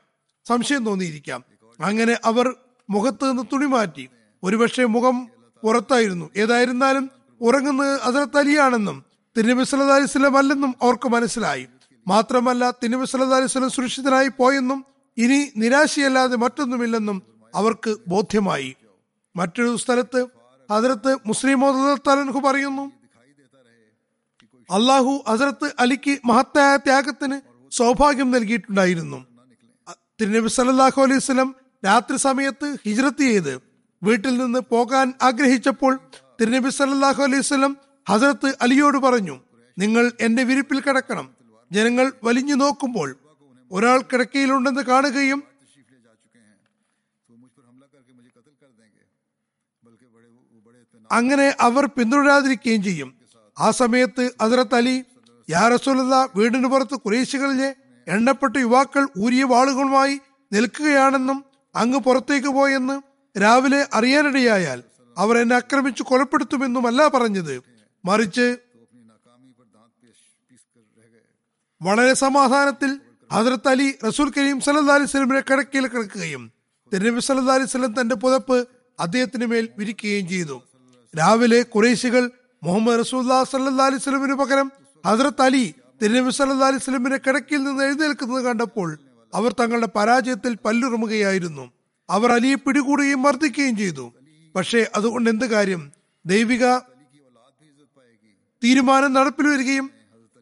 B: സംശയം തോന്നിയിരിക്കാം. അങ്ങനെ അവർ മുഖത്ത് നിന്ന് തുണി മാറ്റി ഒരുപക്ഷെ മുഖം പുറത്തായിരുന്നു. ഏതായിരുന്നാലും ഉറങ്ങുന്നത് ഹസരത്ത് അലിയാണെന്നും തിരുനബി സല്ലല്ലാഹു അലൈഹി വസല്ലം അല്ലെന്നും അവർക്ക് മനസ്സിലായി. മാത്രമല്ല തിരുനബി സല്ലല്ലാഹു അലൈഹി വസല്ലം സുരക്ഷിതനായി പോയെന്നും ഇനി നിരാശയല്ലാതെ മറ്റൊന്നുമില്ലെന്നും അവർക്ക് ബോധ്യമായി. മറ്റൊരു സ്ഥലത്ത് അതിലത്ത് മുസ്ലിം തലൻഹു പറയുന്നു അള്ളാഹു ഹസരത്ത് അലിക്ക് മഹത്തായ ത്യാഗത്തിന് സൗഭാഗ്യം നൽകിയിട്ടുണ്ടായിരുന്നു. തിരുനബി സല്ലല്ലാഹു അലൈഹി സ്വലം രാത്രി സമയത്ത് ഹിജ്രത്ത് ചെയ്ത് വീട്ടിൽ നിന്ന് പോകാൻ ആഗ്രഹിച്ചപ്പോൾ തിരുനബി സല്ലല്ലാഹു അലൈഹി സ്വലം ഹസരത്ത് അലിയോട് പറഞ്ഞു നിങ്ങൾ എന്റെ വിരിപ്പിൽ കിടക്കണം. ജനങ്ങൾ വലിഞ്ഞു നോക്കുമ്പോൾ ഒരാൾ കിടക്കയിലുണ്ടെന്ന് കാണുകയും അങ്ങനെ അവർ പിന്തുടരാതിരിക്കുകയും ചെയ്യും. ആ സമയത്ത് അസരത്ത് അലി യാ വീടിന് പുറത്ത് കുറേശികളിലെ എണ്ണപ്പെട്ട യുവാക്കൾ ഊരിയ വാളുകളുമായി നിൽക്കുകയാണെന്നും അങ്ങ് പുറത്തേക്ക് പോയെന്ന് രാവിലെ അറിയാനിടയായാൽ അവർ എന്നെ ആക്രമിച്ചു കൊലപ്പെടുത്തുമെന്നുമല്ല പറഞ്ഞത്. മറിച്ച് വളരെ സമാധാനത്തിൽ ഹസരത്ത് അലി റസൂൽ കരീം സല്ലാ അലൈഹി സ്വലമിനെ കിടക്കയിൽ കിടക്കുകയും തിരുനബി സല്ലാ അലൈഹി തന്റെ പുതപ്പ് അദ്ദേഹത്തിന് മേൽ വിരിക്കുകയും ചെയ്തു. രാവിലെ കുറേശികൾ മുഹമ്മദ് റസൂല്ലാ സല്ലാ അലൈഹി വസല്ലമിന് പകരം ഹസ്രത്ത് അലി തിരുനബി സല്ലാ അലൈഹി കിടക്കിൽ നിന്ന് എഴുന്നേൽക്കുന്നത് കണ്ടപ്പോൾ അവർ തങ്ങളുടെ പരാജയത്തിൽ പല്ലുറുമുകയായിരുന്നു. അവർ അലിയെ പിടികൂടുകയും മർദ്ദിക്കുകയും ചെയ്തു. പക്ഷേ അതുകൊണ്ട് എന്ത് കാര്യം? ദൈവിക തീരുമാനം നടപ്പിൽ വരികയും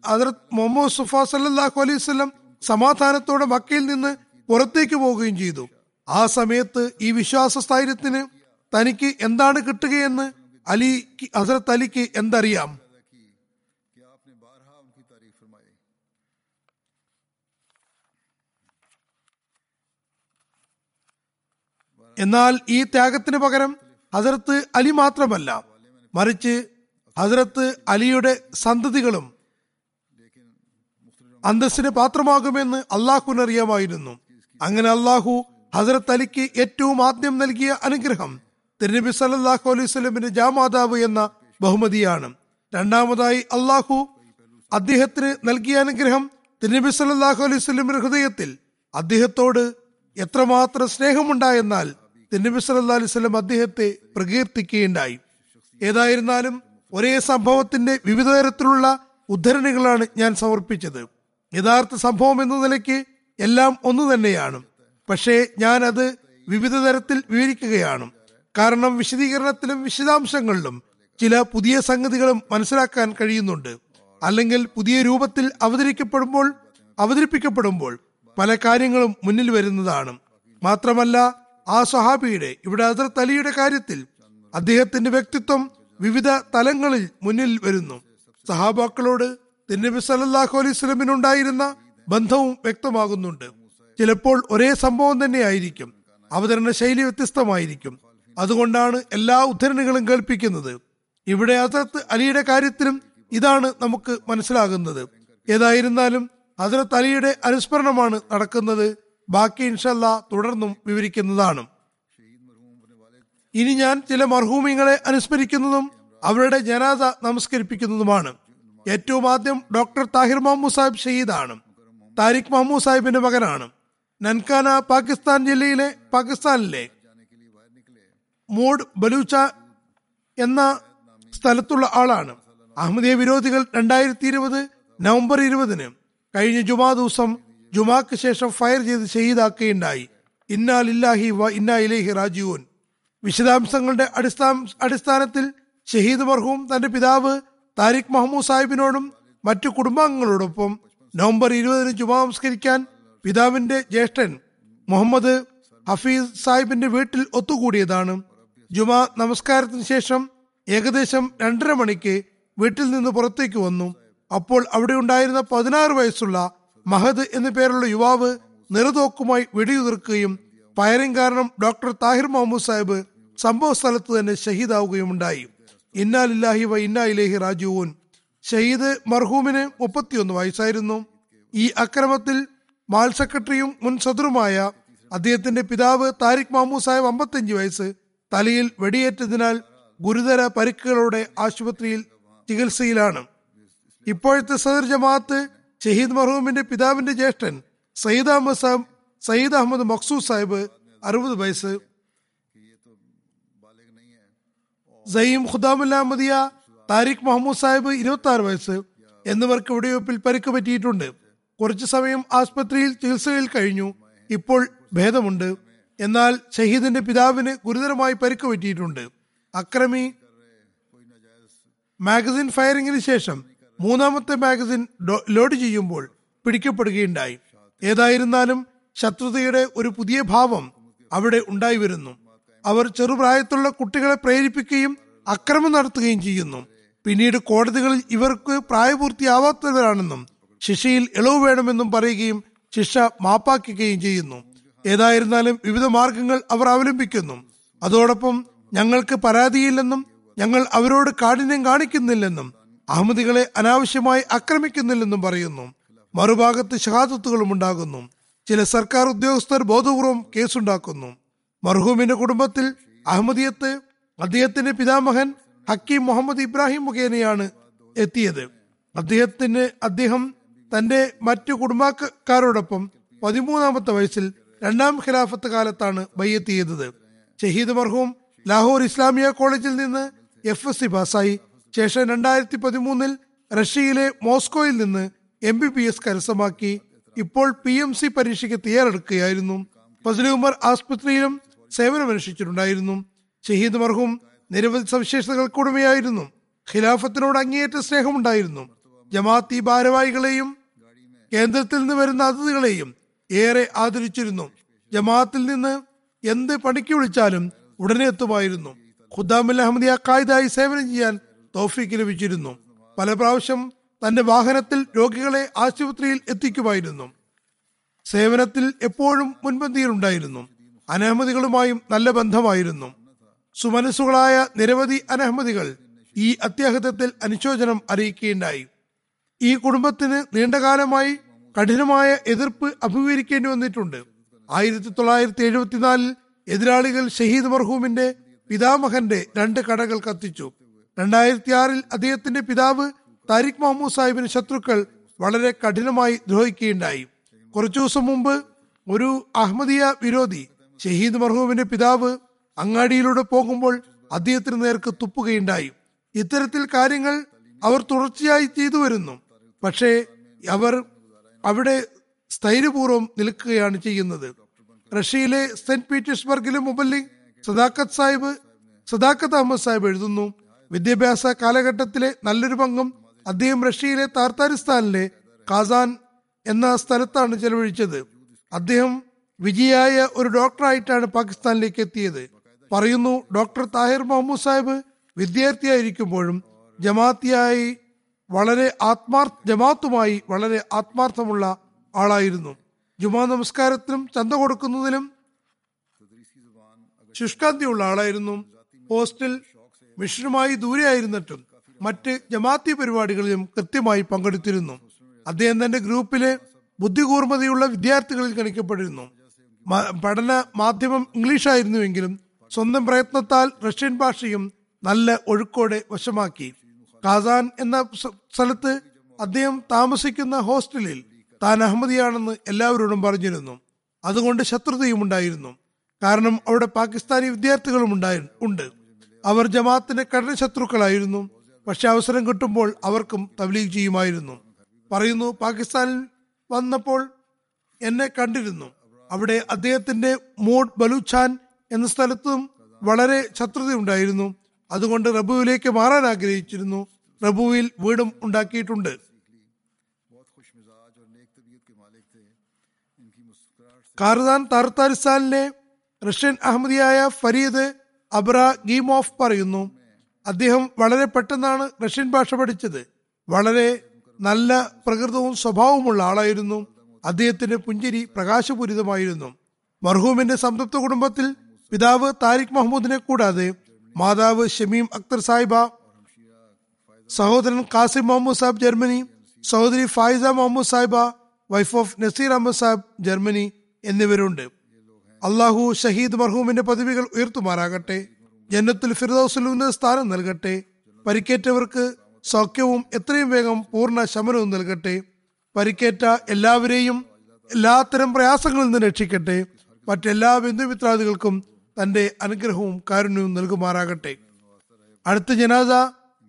B: ഹജറത് മുഹമ്മദ് സുഫ സല്ലാഹു അലൈഹി വസല്ലം സമാധാനത്തോടെ മക്കയിൽ നിന്ന് പുറത്തേക്ക് പോവുകയും ചെയ്തു. ആ സമയത്ത് ഈ വിശ്വാസ സ്ഥൈര്യത്തിന് തനിക്ക് എന്താണ് കിട്ടുകയെന്ന് അലി ഹസരത്ത് അലിക്ക് എന്തറിയാം? എന്നാൽ ഈ ത്യാഗത്തിന് പകരം ഹസരത്ത് അലി മാത്രമല്ല മറിച്ച് ഹസരത്ത് അലിയുടെ സന്തതികളും അന്തസ്സിന് പാത്രമാകുമെന്ന് അള്ളാഹുവിനറിയാമായിരുന്നു. അങ്ങനെ അള്ളാഹു ഹസരത്ത് അലിക്ക് ഏറ്റവും ആദ്യം നൽകിയ അനുഗ്രഹം തിരുനബി സല്ലാഹു അലൈഹി സ്വലമിന്റെ ജാമാതാവ് എന്ന ബഹുമതിയാണ്. രണ്ടാമതായി അള്ളാഹു അദ്ദേഹത്തിന് നൽകിയ അനുഗ്രഹം തിരുനബി സല്ലാഹു അലൈഹി സ്വലമിന്റെ ഹൃദയത്തിൽ. അദ്ദേഹത്തോട് എത്രമാത്രം സ്നേഹമുണ്ടായെന്നാൽ തിരുനബി സല്ലാ അലൈഹി വസല്ലം അദ്ദേഹത്തെ പ്രകീർത്തിക്കുകയുണ്ടായി. ഏതായിരുന്നാലും ഒരേ സംഭവത്തിന്റെ വിവിധ തരത്തിലുള്ള ഉദ്ധരണികളാണ് ഞാൻ സമർപ്പിച്ചത്. യഥാർത്ഥ സംഭവം എന്ന നിലയ്ക്ക് എല്ലാം ഒന്നു തന്നെയാണ് പക്ഷേ ഞാൻ അത് വിവിധ തരത്തിൽ വിവരിക്കുകയാണ്. കാരണം വിശദീകരണത്തിലും വിശദാംശങ്ങളിലും ചില പുതിയ സംഗതികളും മനസ്സിലാക്കാൻ കഴിയുന്നുണ്ട്. അല്ലെങ്കിൽ പുതിയ രൂപത്തിൽ അവതരിക്കപ്പെടുമ്പോൾ അവതരിപ്പിക്കപ്പെടുമ്പോൾ പല കാര്യങ്ങളും മുന്നിൽ വരുന്നതാണ്. മാത്രമല്ല ആ സഹാബിയുടെ ഇവിടെ ഹസരത്ത് അലിയുടെ കാര്യത്തിൽ അദ്ദേഹത്തിന്റെ വ്യക്തിത്വം വിവിധ തലങ്ങളിൽ മുന്നിൽ വരുന്നു. സഹാബാക്കളോട് തിരുനബി സല്ലല്ലാഹു അലൈഹി സ്വലമിനുണ്ടായിരുന്ന ബന്ധവും വ്യക്തമാകുന്നുണ്ട്. ചിലപ്പോൾ ഒരേ സംഭവം തന്നെയായിരിക്കും. അവതരണ ശൈലി വ്യത്യസ്തമായിരിക്കും. അതുകൊണ്ടാണ് എല്ലാ ഉദ്ധരണികളും കേൾപ്പിക്കുന്നത്. ഇവിടെ ഹസരത്ത് അലിയുടെ കാര്യത്തിലും ഇതാണ് നമുക്ക് മനസ്സിലാകുന്നത്. ഏതായിരുന്നാലും ഹസരത്ത് അലിയുടെ അനുസ്മരണമാണ് നടക്കുന്നത്. ബാക്കി ഇൻഷല്ല തുടർന്നും വിവരിക്കുന്നതാണ്. ഇനി ഞാൻ ചില മർഹൂമിങ്ങളെ അനുസ്മരിക്കുന്നതും അവരുടെ ജനാദ നമസ്കരിപ്പിക്കുന്നതുമാണ്. ഏറ്റവും ആദ്യം ഡോക്ടർ താഹിർ മഹമ്മൂദ് സാഹിബ് ഷഹീദാണ്. താരിഖ് മഹമ്മൂദ് സാഹിബിന്റെ മകനാണ്. നൻകാന പാകിസ്ഥാൻ ജില്ലയിലെ പാകിസ്ഥാനിലെ മോഡ് ബലൂച്ച എന്ന സ്ഥലത്തുള്ള ആളാണ്. അഹമ്മദിയ വിരോധികൾ രണ്ടായിരത്തി ഇരുപത് നവംബർ ഇരുപതിന് കഴിഞ്ഞ ജുമാ ദിവസം ജുമാക്ക് ശേഷം ഫയർ ചെയ്ത് ഷെയ്ദാക്കുകയുണ്ടായി ഇന്നാ ലില്ലാഹി വ ഇന്നാ ഇലേഹി രാജീവൻ വിശദാംശങ്ങളുടെ അടിസ്ഥാന അടിസ്ഥാനത്തിൽ ഷഹീദ് മർഹൂം തന്റെ പിതാവ് താരിഖ് മഹമ്മൂദ് സാഹിബിനോടും മറ്റു കുടുംബാംഗങ്ങളോടൊപ്പം നവംബർ ഇരുപതിന് ജുമാ നമസ്കരിക്കാൻ പിതാവിന്റെ ജ്യേഷ്ഠൻ മുഹമ്മദ് ഹഫീസ് സാഹിബിന്റെ വീട്ടിൽ ഒത്തുകൂടിയതാണ് ജുമാ നമസ്കാരത്തിന് ശേഷം ഏകദേശം രണ്ടര മണിക്ക് വീട്ടിൽ നിന്ന് പുറത്തേക്ക് വന്നു. അപ്പോൾ അവിടെ ഉണ്ടായിരുന്ന പതിനാറ് വയസ്സുള്ള മഹദ് എന്നു പേരുള്ള യുവാവ് നിറതോക്കുമായി വെടിയുതിർക്കുകയും ഫയറിംഗ് കാരണം ഡോക്ടർ താഹിർ മുഹമ്മദ് സാഹിബ് സംഭവ സ്ഥലത്ത് തന്നെ ഷഹീദാവുകയും ഉണ്ടായി ഇന്നാലില്ലാഹി വ ഇന്നാ ഇലേഹി റാജുവൂൻ ഷഹീദ് മർഹൂമിന് മുപ്പത്തിയൊന്ന് വയസ്സായിരുന്നു. ഈ അക്രമത്തിൽ മാൽ സെക്രട്ടറിയും മുൻ സദറുമായ അദ്ദേഹത്തിന്റെ പിതാവ് താരിഖ് മഹമ്മൂദ് സാഹിബ് അമ്പത്തഞ്ച് വയസ്സ് തലയിൽ വെടിയേറ്റതിനാൽ ഗുരുതര പരിക്കുകളോടെ ആശുപത്രിയിൽ ചികിത്സയിലാണ്. ഇപ്പോഴത്തെ സദർ ജമാഅത്ത് ഷഹീദ് മർഹൂമിന്റെ പിതാവിന്റെ ജ്യേഷ്ഠൻ സയ്യിദ് അഹമ്മദ് സാഹിബ് സയ്യിദ് അഹമ്മദ് മക്സൂദ് സാഹിബ് അറുപത് വയസ്സ്. സയീം ഖുദാമുല്ല അഹമ്മദിയ താരിഖ് മുഹമ്മദ് സാഹിബ് ഇരുപത്തി ആറ് വയസ്സ് എന്നിവർക്ക് വെടിവെപ്പിൽ പരിക്ക് പറ്റിയിട്ടുണ്ട്. കുറച്ചു സമയം ആസ്പത്രിയിൽ ചികിത്സയിൽ കഴിഞ്ഞു. ഇപ്പോൾ ഭേദമുണ്ട്. എന്നാൽ ഷഹീദിന്റെ പിതാവിന് ഗുരുതരമായി പരിക്ക് പറ്റിയിട്ടുണ്ട്. അക്രമി മാഗസിൻ ഫയറിംഗിന് ശേഷം മൂന്നാമത്തെ മാഗസിൻ ലോഡ് ചെയ്യുമ്പോൾ പിടിക്കപ്പെടുകയുണ്ടായി. ഏതായിരുന്നാലും ശത്രുതയുടെ ഒരു പുതിയ ഭാവം അവിടെ ഉണ്ടായി വരുന്നു അവർ ചെറുപ്രായത്തിലുള്ള കുട്ടികളെ പ്രേരിപ്പിക്കുകയും അക്രമം നടത്തുകയും ചെയ്യുന്നു. പിന്നീട് കോടതികളിൽ ഇവർക്ക് പ്രായപൂർത്തിയാവാത്തവരാണെന്നും ശിക്ഷയിൽ ഇളവ് വേണമെന്നും പറയുകയും ശിക്ഷ മാപ്പാക്കുകയും ചെയ്യുന്നു. ഏതായിരുന്നാലും വിവിധ മാർഗങ്ങൾ അവർ അവലംബിക്കുന്നു. അതോടൊപ്പം ഞങ്ങൾക്ക് പരാതിയില്ലെന്നും ഞങ്ങൾ അവരോട് കാഠിന്യം കാണിക്കുന്നില്ലെന്നും അഹമ്മദികളെ അനാവശ്യമായി ആക്രമിക്കുന്നില്ലെന്നും പറയുന്നു. മറുഭാഗത്ത് ഷഹാദത്തുകളും ഉണ്ടാകുന്നു. ചില സർക്കാർ ഉദ്യോഗസ്ഥർ ബോധപൂർവം കേസുണ്ടാക്കുന്നു. മർഹൂമിന്റെ കുടുംബത്തിൽ അഹമ്മദിയത്ത് അദ്ദേഹത്തിന്റെ പിതാമഹൻ ഹക്കീം മുഹമ്മദ് ഇബ്രാഹിം മുഖേനയാണ് എത്തിയത്. അദ്ദേഹത്തിന് അദ്ദേഹം തന്റെ മറ്റു കുടുംബക്കാരോടൊപ്പം പതിമൂന്നാമത്തെ വയസ്സിൽ രണ്ടാം ഖിലാഫത്ത് കാലത്താണ് ബയ്യത്ത് ചെയ്തത്. ഷഹീദ് മർഹൂം ലാഹോർ ഇസ്ലാമിയ കോളേജിൽ നിന്ന് എഫ് എസ് സി പാസ്സായി. ശേഷം രണ്ടായിരത്തി പതിമൂന്നിൽ റഷ്യയിലെ മോസ്കോയിൽ നിന്ന് എം ബി ബി എസ് കരസ്ഥമാക്കി. ഇപ്പോൾ പി എം സി പരീക്ഷയ്ക്ക് തയ്യാറെടുക്കുകയായിരുന്നു. ഫസലി ഉമർ ആസ്പത്രിയിലും സേവനമനുഷ്ഠിച്ചിട്ടുണ്ടായിരുന്നു ഷഹീദ് മർഹൂം നിരവധി സവിശേഷതകൾക്കുടമയായിരുന്നു ഖിലാഫത്തിനോട് അങ്ങേയറ്റ സ്നേഹമുണ്ടായിരുന്നു. ജമാഅത്തി ഭാരവാഹികളെയും കേന്ദ്രത്തിൽ നിന്ന് വരുന്ന അതിഥികളെയും ഏറെ ആദരിച്ചിരുന്നു. ജമാഅത്തിൽ നിന്ന് എന്ത് പണിക്ക് വിളിച്ചാലും ഉടനെ എത്തുമായിരുന്നു. ഖുദ്ദാമുൽ അഹമ്മദിയ കായിതായി സേവനം ചെയ്യാൻ തോഫീക്ക് ലഭിച്ചിരുന്നു. പല പ്രാവശ്യം തന്റെ വാഹനത്തിൽ രോഗികളെ ആശുപത്രിയിൽ എത്തിക്കുമായിരുന്നു. സേവനത്തിൽ എപ്പോഴും മുൻപന്തിയിലുണ്ടായിരുന്നു. അനഹമ്മദികളുമായും നല്ല ബന്ധമായിരുന്നു. സുമനസ്സുകളായ നിരവധി അനഹമ്മദികൾ ഈ അത്യാഹിതത്തിൽ അനുശോചനം അറിയിക്കുകയുണ്ടായി. ഈ കുടുംബത്തിന് നീണ്ടകാലമായി കഠിനമായ എതിർപ്പ് അഭിമുഖീകരിക്കേണ്ടി വന്നിട്ടുണ്ട്. ആയിരത്തി തൊള്ളായിരത്തി എഴുപത്തിനാലിൽ എതിരാളികൾ ഷഹീദ് മർഹൂമിന്റെ പിതാമഹന്റെ രണ്ട് കടകൾ കത്തിച്ചു. രണ്ടായിരത്തി ആറിൽ അദ്ദേഹത്തിന്റെ പിതാവ് താരിഖ് മുഹമ്മദ് സാഹിബിന് ശത്രുക്കൾ വളരെ കഠിനമായി ദ്രോഹിക്കുകയുണ്ടായി. കുറച്ചു ദിവസം മുമ്പ് ഒരു അഹമ്മദിയ വിരോധി ഷഹീദ് മർഹൂമിന്റെ പിതാവ് അങ്ങാടിയിലൂടെ പോകുമ്പോൾ അദ്ദേഹത്തിന് നേർക്ക് തുപ്പുകയുണ്ടായി. ഇത്തരത്തിൽ കാര്യങ്ങൾ അവർ തുടർച്ചയായി ചെയ്തു വരുന്നു. പക്ഷേ അവർ അവിടെ സ്ഥൈര്യപൂർവം നിൽക്കുകയാണ് ചെയ്യുന്നത്. റഷ്യയിലെ സെന്റ് പീറ്റേഴ്സ്ബർഗിലെ മുബല്ലിംഗ് സദാക്കത്ത് സാഹിബ് സദാക്കത്ത് അഹമ്മദ് സാഹിബ് എഴുതുന്നു. വിദ്യാഭ്യാസ കാലഘട്ടത്തിലെ നല്ലൊരു പങ്കും അദ്ദേഹം റഷ്യയിലെ താർത്താരിസ്ഥാനിലെ കാസാൻ എന്ന സ്ഥലത്താണ് ചെലവഴിച്ചത്. അദ്ദേഹം വിജയായ ഒരു ഡോക്ടറായിട്ടാണ് പാകിസ്ഥാനിലേക്ക് എത്തിയത്. പറയുന്നു ഡോക്ടർ താഹിർ മുഹമ്മദ് സാഹിബ് വിദ്യാർത്ഥിയായിരിക്കുമ്പോഴും ജമാഅത്തിയായി വളരെ ആത്മാർ ജമാത്തുമായി വളരെ ആത്മാർത്ഥമുള്ള ആളായിരുന്നു. ജുമാ നമസ്കാരത്തിനും ചന്ത കൊടുക്കുന്നതിലും ശുഷ്കാന്തിയുള്ള ആളായിരുന്നു. ഹോസ്റ്റൽ മിഷനുമായി ദൂരെയായിരുന്നിട്ടും മറ്റ് ജമാഅത്തി പരിപാടികളിലും കൃത്യമായി പങ്കെടുത്തിരുന്നു. അദ്ദേഹം തന്റെ ഗ്രൂപ്പിലെ ബുദ്ധികൂർമ്മതയുള്ള വിദ്യാർത്ഥികളിൽ ഗണിക്കപ്പെട്ടിരുന്നു. പഠന മാധ്യമം ഇംഗ്ലീഷായിരുന്നുവെങ്കിലും സ്വന്തം പ്രയത്നത്താൽ റഷ്യൻ ഭാഷയും നല്ല ഒഴുക്കോടെ വശമാക്കി. കാസാൻ എന്ന സ്ഥലത്ത് അദ്ദേഹം താമസിക്കുന്ന ഹോസ്റ്റലിൽ താൻ അഹമ്മദിയാണെന്ന് എല്ലാവരോടും പറഞ്ഞിരുന്നു. അതുകൊണ്ട് ശത്രുതയും ഉണ്ടായിരുന്നു. കാരണം അവിടെ പാകിസ്ഥാനി വിദ്യാർത്ഥികളും ഉണ്ടായി ഉണ്ട്. അവർ ജമാഅത്തിന്റെ കഠിന ശത്രുക്കളായിരുന്നു. പക്ഷെ അവസരം കിട്ടുമ്പോൾ അവർക്കും തബ്ലീഗ് ചെയ്യുമായിരുന്നു. പറയുന്നു പാകിസ്ഥാനിൽ വന്നപ്പോൾ എന്നെ കണ്ടിരുന്നു. അവിടെ അദ്ദേഹത്തിന്റെ മോഡ് ബലൂച്ചാൻ എന്ന സ്ഥലത്തും വളരെ ശത്രുതയുണ്ടായിരുന്നു. അതുകൊണ്ട് റബുവിലേക്ക് മാറാൻ ആഗ്രഹിച്ചിരുന്നു. റബുവിൽ വീടും ഉണ്ടാക്കിയിട്ടുണ്ട്. കാർദാൻ താർത്താരിസ്ഥാനിലെ റഷ്യൻ അഹമ്മദിയായ ഫരീദ് അബ്ര ഗീമോഫ് പറയുന്നു അദ്ദേഹം വളരെ പെട്ടെന്നാണ് റഷ്യൻ ഭാഷ പഠിച്ചത്. വളരെ നല്ല പ്രകൃതവും സ്വഭാവമുള്ള ആളായിരുന്നു. അദ്ദേഹത്തിന്റെ പുഞ്ചിരി പ്രകാശപൂരിതമായിരുന്നു. മർഹൂമിന്റെ സംതൃപ്ത കുടുംബത്തിൽ പിതാവ് താരിഖ് മഹ്മൂദിനെ കൂടാതെ മാതാവ് ഷമീം അക്തർ സാഹിബ സഹോദരൻ കാസിം മുഹമ്മദ് സാഹിബ് ജർമ്മനി സഹോദരി Faiza Muhammad Sahiba wife of Nasir Ahmad Sahib Germany എന്നിവരുണ്ട്. അള്ളാഹു ഷഹീദ് മർഹൂമിന്റെ പദവികൾ ഉയർത്തുമാറാകട്ടെ ജന്നത്തുൽ ഫിർദൌസിൽ സ്ഥാനം നൽകട്ടെ പരിക്കേറ്റവർക്ക് സൗഖ്യവും എത്രയും വേഗം പൂർണ ശമനവും നൽകട്ടെ പരിക്കേറ്റ എല്ലാവരെയും എല്ലാത്തരം പ്രയാസങ്ങളിൽ നിന്ന് രക്ഷിക്കട്ടെ മറ്റെല്ലാ ബന്ധുമിത്രാദികൾക്കും തന്റെ അനുഗ്രഹവും കാരുണ്യവും നൽകുമാറാകട്ടെ. അടുത്ത ജനാസ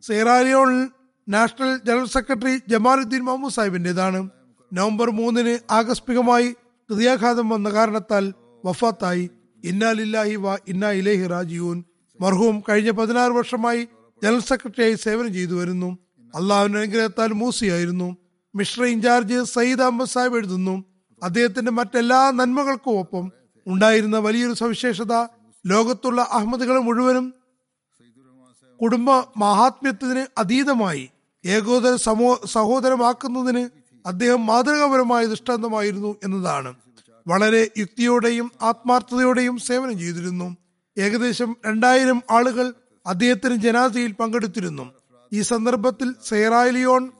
B: Sierra Leone national general secretary Jamaluddin Muhammad സാഹിബിന്റെതാണ് November മൂന്നിന് ആകസ്മികമായി ഹൃദയാഘാതം വന്ന കാരണത്താൽ വഫാത്തായി. ഇന്നാലില്ലാഹി വ ഇന്നാ ഇലേഹി റാജിയൂൻ മർഹൂം കഴിഞ്ഞ പതിനാറ് വർഷമായി ജനറൽ സെക്രട്ടറിയായി സേവനം ചെയ്തു വരുന്നു. അള്ളാഹുവിന്റെ അനുഗ്രഹത്താൽ മൂസിയായിരുന്നു. മിശ്ര ഇൻചാർജ് സയ്യിദ് അഹമ്മദ് സാഹിബ് എഴുതുന്നു അദ്ദേഹത്തിന്റെ മറ്റെല്ലാ നന്മകൾക്കും ഒപ്പം ഉണ്ടായിരുന്ന വലിയൊരു സവിശേഷത ലോകത്തുള്ള അഹമ്മദുകളെ മുഴുവനും കുടുംബ മഹാത്മ്യത്തിന് അതീതമായി ഏകോദര സമൂഹ സഹോദരമാക്കുന്നതിന് അദ്ദേഹം മാതൃകാപരമായ ദൃഷ്ടാന്തമായിരുന്നു എന്നതാണ്. വളരെ യുക്തിയോടെയും ആത്മാർത്ഥതയോടെയും സേവനം ചെയ്തിരുന്നു. ഏകദേശം രണ്ടായിരം ആളുകൾ അദ്ദേഹത്തിന് ജനാസയിൽ പങ്കെടുത്തിരുന്നു. ഈ സന്ദർഭത്തിൽ സെയറാലിയോൺ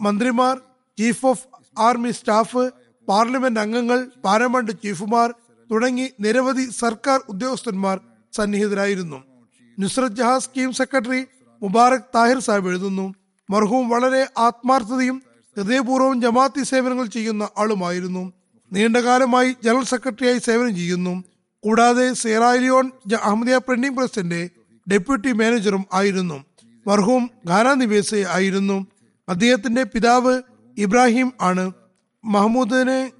B: മന്ത്രിമാർ chief of army staff parliament അംഗങ്ങൾ പാർലമെന്റ് ചീഫുമാർ തുടങ്ങി നിരവധി സർക്കാർ ഉദ്യോഗസ്ഥന്മാർ സന്നിഹിതരായിരുന്നു. നുസ്രത് ജഹാ സ്കീം സെക്രട്ടറി മുബാറക് താഹിർ സാഹിബ് എഴുതുന്നു. മർഹൂം വളരെ ആത്മാർത്ഥതയും ഹൃദയപൂർവം ജമാഅത്തി സേവനങ്ങൾ ചെയ്യുന്ന ആളുമായിരുന്നു. നീണ്ടകാലമായി ജനറൽ സെക്രട്ടറിയായി സേവനം ചെയ്യുന്നു. കൂടാതെ സെറാലിയോൺ അഹമ്മദിയ പ്രിന്റിംഗ് പ്രസിന്റെ ഡെപ്യൂട്ടി മാനേജറും ആയിരുന്നു. മർഹൂം ഖാന നിവേസെ ആയിരുന്നു. അദ്ദേഹത്തിന്റെ പിതാവ് ഇബ്രാഹിം ആണ്. മഹമ്മൂദിനെ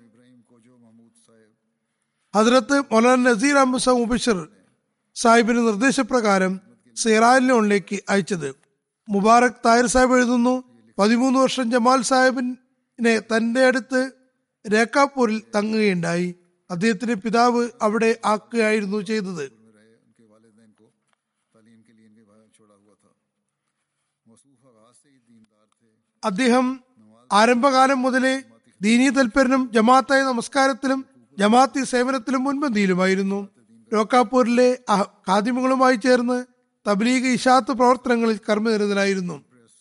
B: ഹദ്രത്ത് മൗലാന നസീർ അഹമ്മദ് സാഹിബ് മുബഷിർ സാഹിബിന് നിർദ്ദേശപ്രകാരം സിറാലിനോണിലേക്ക് അയച്ചത്. മുബാറക് തായർ സാഹിബ് എഴുതുന്നു പതിമൂന്ന് വർഷം ജമാൽ സാഹിബിനെ തന്റെ അടുത്ത് രേഖാപൂരിൽ തങ്ങുകയുണ്ടായി. അദ്ദേഹത്തിന്റെ പിതാവ് അവിടെ ആക്കുകയായിരുന്നു ചെയ്തത്. അദ്ദേഹം ആരംഭകാലം മുതലേ ദീനീ തൽപരനും ജമാഅത്തായ നമസ്കാരത്തിലും ജമാഅത്തി സേവനത്തിലും മുൻപന്തിയിലുമായിരുന്നു. ലോക്കാപൂരിലെ ഖാദിമുകളുമായി ചേർന്ന് തബ്ലീഗ് ഇഷാത്ത് പ്രവർത്തനങ്ങളിൽ കർമ്മനിരതനായിരുന്നു.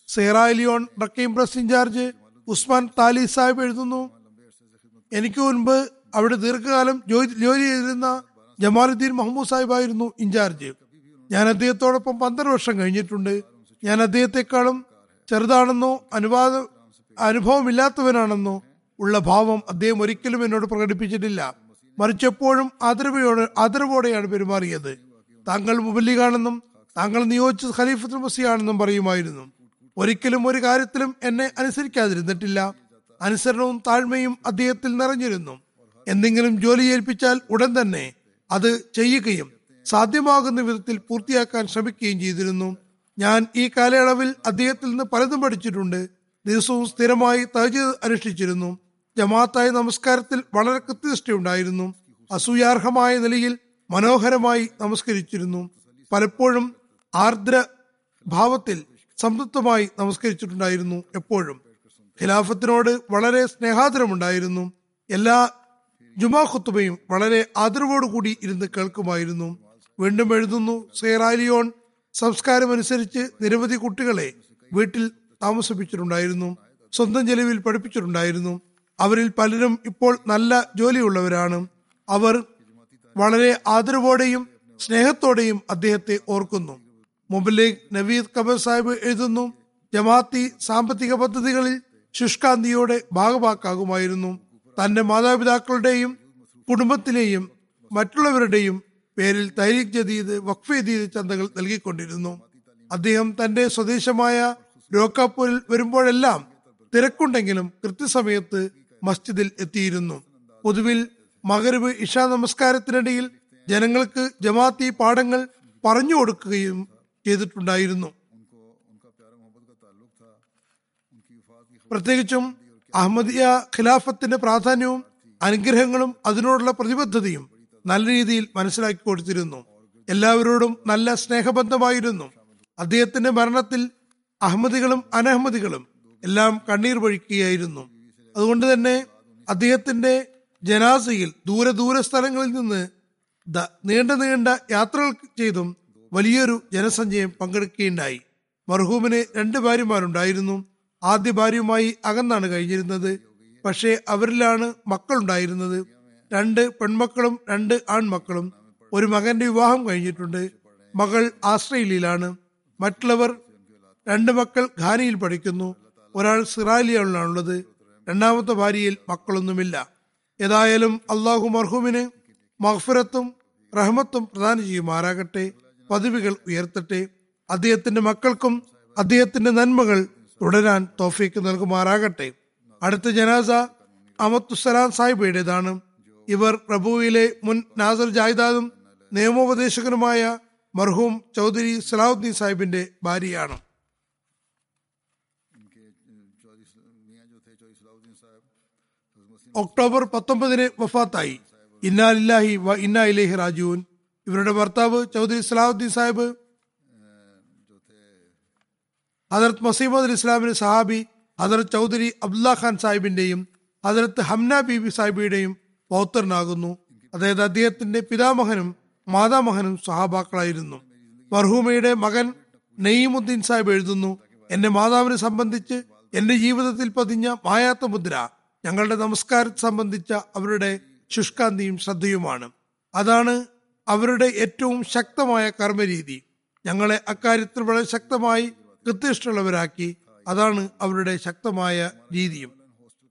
B: Sierra Leone Raqeem press incharge Usman Tali Sahib എഴുതുന്നു എനിക്ക് മുൻപ് അവിടെ ദീർഘകാലം ജോലി ചെയ്തിരുന്ന ജമാലുദ്ദീൻ മഹമ്മൂദ് സാഹിബായിരുന്നു ഇൻചാർജ്. ഞാൻ അദ്ദേഹത്തോടൊപ്പം പന്ത്രണ്ട് വർഷം കഴിഞ്ഞിട്ടുണ്ട്. ഞാൻ അദ്ദേഹത്തെക്കാളും ചെറുതാണെന്നോ അനുവാദ അനുഭവമില്ലാത്തവനാണെന്നോ ഉള്ള ഭാവം അദ്ദേഹം ഒരിക്കലും എന്നോട് പ്രകടിപ്പിച്ചിട്ടില്ല. മറിച്ച് എപ്പോഴും ആദരവോടെ ആദരവോടെയാണ് പെരുമാറിയത്. താങ്കൾ മുബല്ലിഗാണെന്നും താങ്കൾ നിയോഗിച്ച ഖലീഫത്തുൽ മസിയാണെന്നും പറയുമായിരുന്നു. ഒരിക്കലും ഒരു കാര്യത്തിലും എന്നെ അനുസരിക്കാതിരുന്നിട്ടില്ല. അനുസരണവും താഴ്മയും അദ്ദേഹത്തിൽ നിറഞ്ഞിരുന്നു. എന്തെങ്കിലും ജോലി ഏൽപ്പിച്ചാൽ ഉടൻ തന്നെ അത് ചെയ്യുകയും സാധ്യമാകുന്ന വിധത്തിൽ പൂർത്തിയാക്കാൻ ശ്രമിക്കുകയും ചെയ്തിരുന്നു. ഞാൻ ഈ കാലയളവിൽ അദ്ദേഹത്തിൽ നിന്ന് പലതും പഠിച്ചിട്ടുണ്ട്. ദിവസവും സ്ഥിരമായി തഹജീദ് അനുഷ്ഠിച്ചിരുന്നു. ജമാഅത്തായ നമസ്കാരത്തിൽ വളരെ കൃത്യനിഷ്ഠയുണ്ടായിരുന്നു. അസൂയാർഹമായ നിലയിൽ മനോഹരമായി നമസ്കരിച്ചിരുന്നു. പലപ്പോഴും ആർദ്ര ഭാവത്തിൽ സംതൃപ്തമായി നമസ്കരിച്ചിട്ടുണ്ടായിരുന്നു എപ്പോഴും. ഖിലാഫത്തിനോട് വളരെ സ്നേഹാദരമുണ്ടായിരുന്നു. എല്ലാ ജുമാ ഖുത്തുബയും വളരെ ആദരവോടുകൂടി ഇരുന്ന് കേൾക്കുമായിരുന്നു. വീണ്ടും എഴുതുന്നു സേറാലിയോൺ സംസ്കാരമനുസരിച്ച് നിരവധി കുട്ടികളെ വീട്ടിൽ താമസിപ്പിച്ചിട്ടുണ്ടായിരുന്നു. സ്വന്തം ചെലവിൽ പഠിപ്പിച്ചിട്ടുണ്ടായിരുന്നു. അവരിൽ പലരും ഇപ്പോൾ നല്ല ജോലിയുള്ളവരാണ്. അവർ വളരെ ആദരവോടെയും സ്നേഹത്തോടെയും അദ്ദേഹത്തെ ഓർക്കുന്നു. മുബലീഗ് നവീദ് കബർ സാഹിബ് എഴുതുന്നു ജമാഅത്തി സാമ്പത്തിക പദ്ധതികളിൽ ശുഷ്കാന്തിയോടെ ഭാഗമാക്കാകുമായിരുന്നു തന്റെ മാതാപിതാക്കളുടെയും കുടുംബത്തിലെയും മറ്റുള്ളവരുടെയും പേരിൽ തൈരിക് ജദീദ് വഖഫ് ജദീദ് ചന്തകൾ നൽകിക്കൊണ്ടിരുന്നു. അദ്ദേഹം തന്റെ സ്വദേശമായ രോക്കാപ്പൂരിൽ വരുമ്പോഴെല്ലാം തിരക്കുണ്ടെങ്കിലും കൃത്യസമയത്ത് മസ്ജിദിൽ എത്തിയിരുന്നു. പൊതുവിൽ മകരവ് ഇഷ നമസ്കാരത്തിനിടയിൽ ജനങ്ങൾക്ക് ജമാഅത്തി പാഠങ്ങൾ പറഞ്ഞു കൊടുക്കുകയും ചെയ്തിട്ടുണ്ടായിരുന്നു. പ്രത്യേകിച്ചും അഹമ്മദിയ ഖിലാഫത്തിന്റെ പ്രാധാന്യവും അനുഗ്രഹങ്ങളും അതിനോടുള്ള പ്രതിബദ്ധതയും നല്ല രീതിയിൽ മനസ്സിലാക്കി കൊടുത്തിരുന്നു. എല്ലാവരോടും നല്ല സ്നേഹബന്ധമായിരുന്നു. അദ്ദേഹത്തിന്റെ മരണത്തിൽ അഹമ്മദികളും അനഹമ്മദികളും എല്ലാം കണ്ണീർ വഴിക്കുകയായിരുന്നു. അതുകൊണ്ട് തന്നെ അദ്ദേഹത്തിന്റെ ജനാസയിൽ ദൂരെ ദൂര സ്ഥലങ്ങളിൽ നിന്ന് നീണ്ട നീണ്ട യാത്രകൾ ചെയ്തും വലിയൊരു ജനസഞ്ചയം പങ്കെടുക്കുകയുണ്ടായി. മർഹൂമിന് രണ്ട് ഭാര്യമാരുണ്ടായിരുന്നു. ആദ്യ ഭാര്യയുമായി അകന്നാണ് കഴിഞ്ഞിരുന്നത്. പക്ഷേ അവരിലാണ് മക്കളുണ്ടായിരുന്നത്. രണ്ട് പെൺമക്കളും രണ്ട് ആൺമക്കളും. ഒരു മകന്റെ വിവാഹം കഴിഞ്ഞിട്ടുണ്ട്. മകൾ ആസ്ട്രേലിയയിലാണ്. മറ്റുള്ളവർ രണ്ട് മക്കൾ ഖാനിയിൽ പഠിക്കുന്നു. ഒരാൾ സിറാലിയാണുള്ളത് രണ്ടാമത്തെ ഭാര്യയിൽ മക്കളൊന്നുമില്ല. ഏതായാലും അള്ളാഹു മർഹൂമിന് മഹ്ഫിറത്തും റഹ്മത്തും പ്രദാനം ചെയ്യുമാറാകട്ടെ. പദവികൾ ഉയർത്തട്ടെ. അദ്ദേഹത്തിന്റെ മക്കൾക്കും അദ്ദേഹത്തിന്റെ നന്മകൾ തുടരാൻ തോഫീക്ക് നൽകുമാറാകട്ടെ. അടുത്ത ജനാസ അമത്തുസലാം സാഹിബയുടേതാണ്. ഇവർ പ്രഭുവിലെ മുൻ നാസർ ജായിദാദും നിയമോപദേശകനുമായ മർഹൂം ചൗധരി സലാഹുദ്ദീൻ സാഹിബിന്റെ ഭാര്യയാണ്. ഒക്ടോബർ പത്തൊമ്പതിന് വഫാത്തായി. ഇന്നാലില്ലാഹി വ ഇന്നാ ഇലേഹി ഇവരുടെ ഭർത്താവ് ചൗധരി സലാഹുദ്ദീൻ സാഹിബ് ഹജറത്ത് മസീമദ് ഇസ്ലാമിന്റെ സഹാബി ഹജറത്ത് ചൗധരി അബ്ദുല്ലാ ഖാൻ സാഹിബിന്റെയും ഹജറത്ത് ഹംന ബീബി സാഹിബിയുടെയും പൗത്രനാകുന്നു. അതായത് അദ്ദേഹത്തിന്റെ പിതാമഹനും മാതാമഹനും സഹാബാക്കളായിരുന്നു. മർഹൂമയുടെ മകൻ നെയ്മുദ്ദീൻ സാഹിബ് എഴുതുന്നു എന്റെ മാതാവിനെ സംബന്ധിച്ച് എന്റെ ജീവിതത്തിൽ പതിഞ്ഞ മായാത്ത മുദ്ര ഞങ്ങളുടെ നമസ്കാരത്തെ സംബന്ധിച്ച അവരുടെ ശുഷ്കാന്തിയും ശ്രദ്ധയുമാണ്. അതാണ് അവരുടെ ഏറ്റവും ശക്തമായ കർമ്മരീതി. ഞങ്ങളെ അക്കാര്യത്തിൽ വളരെ ശക്തമായി കൃത്യനിഷ്ഠുള്ളവരാക്കി അതാണ് അവരുടെ ശക്തമായ രീതിയും.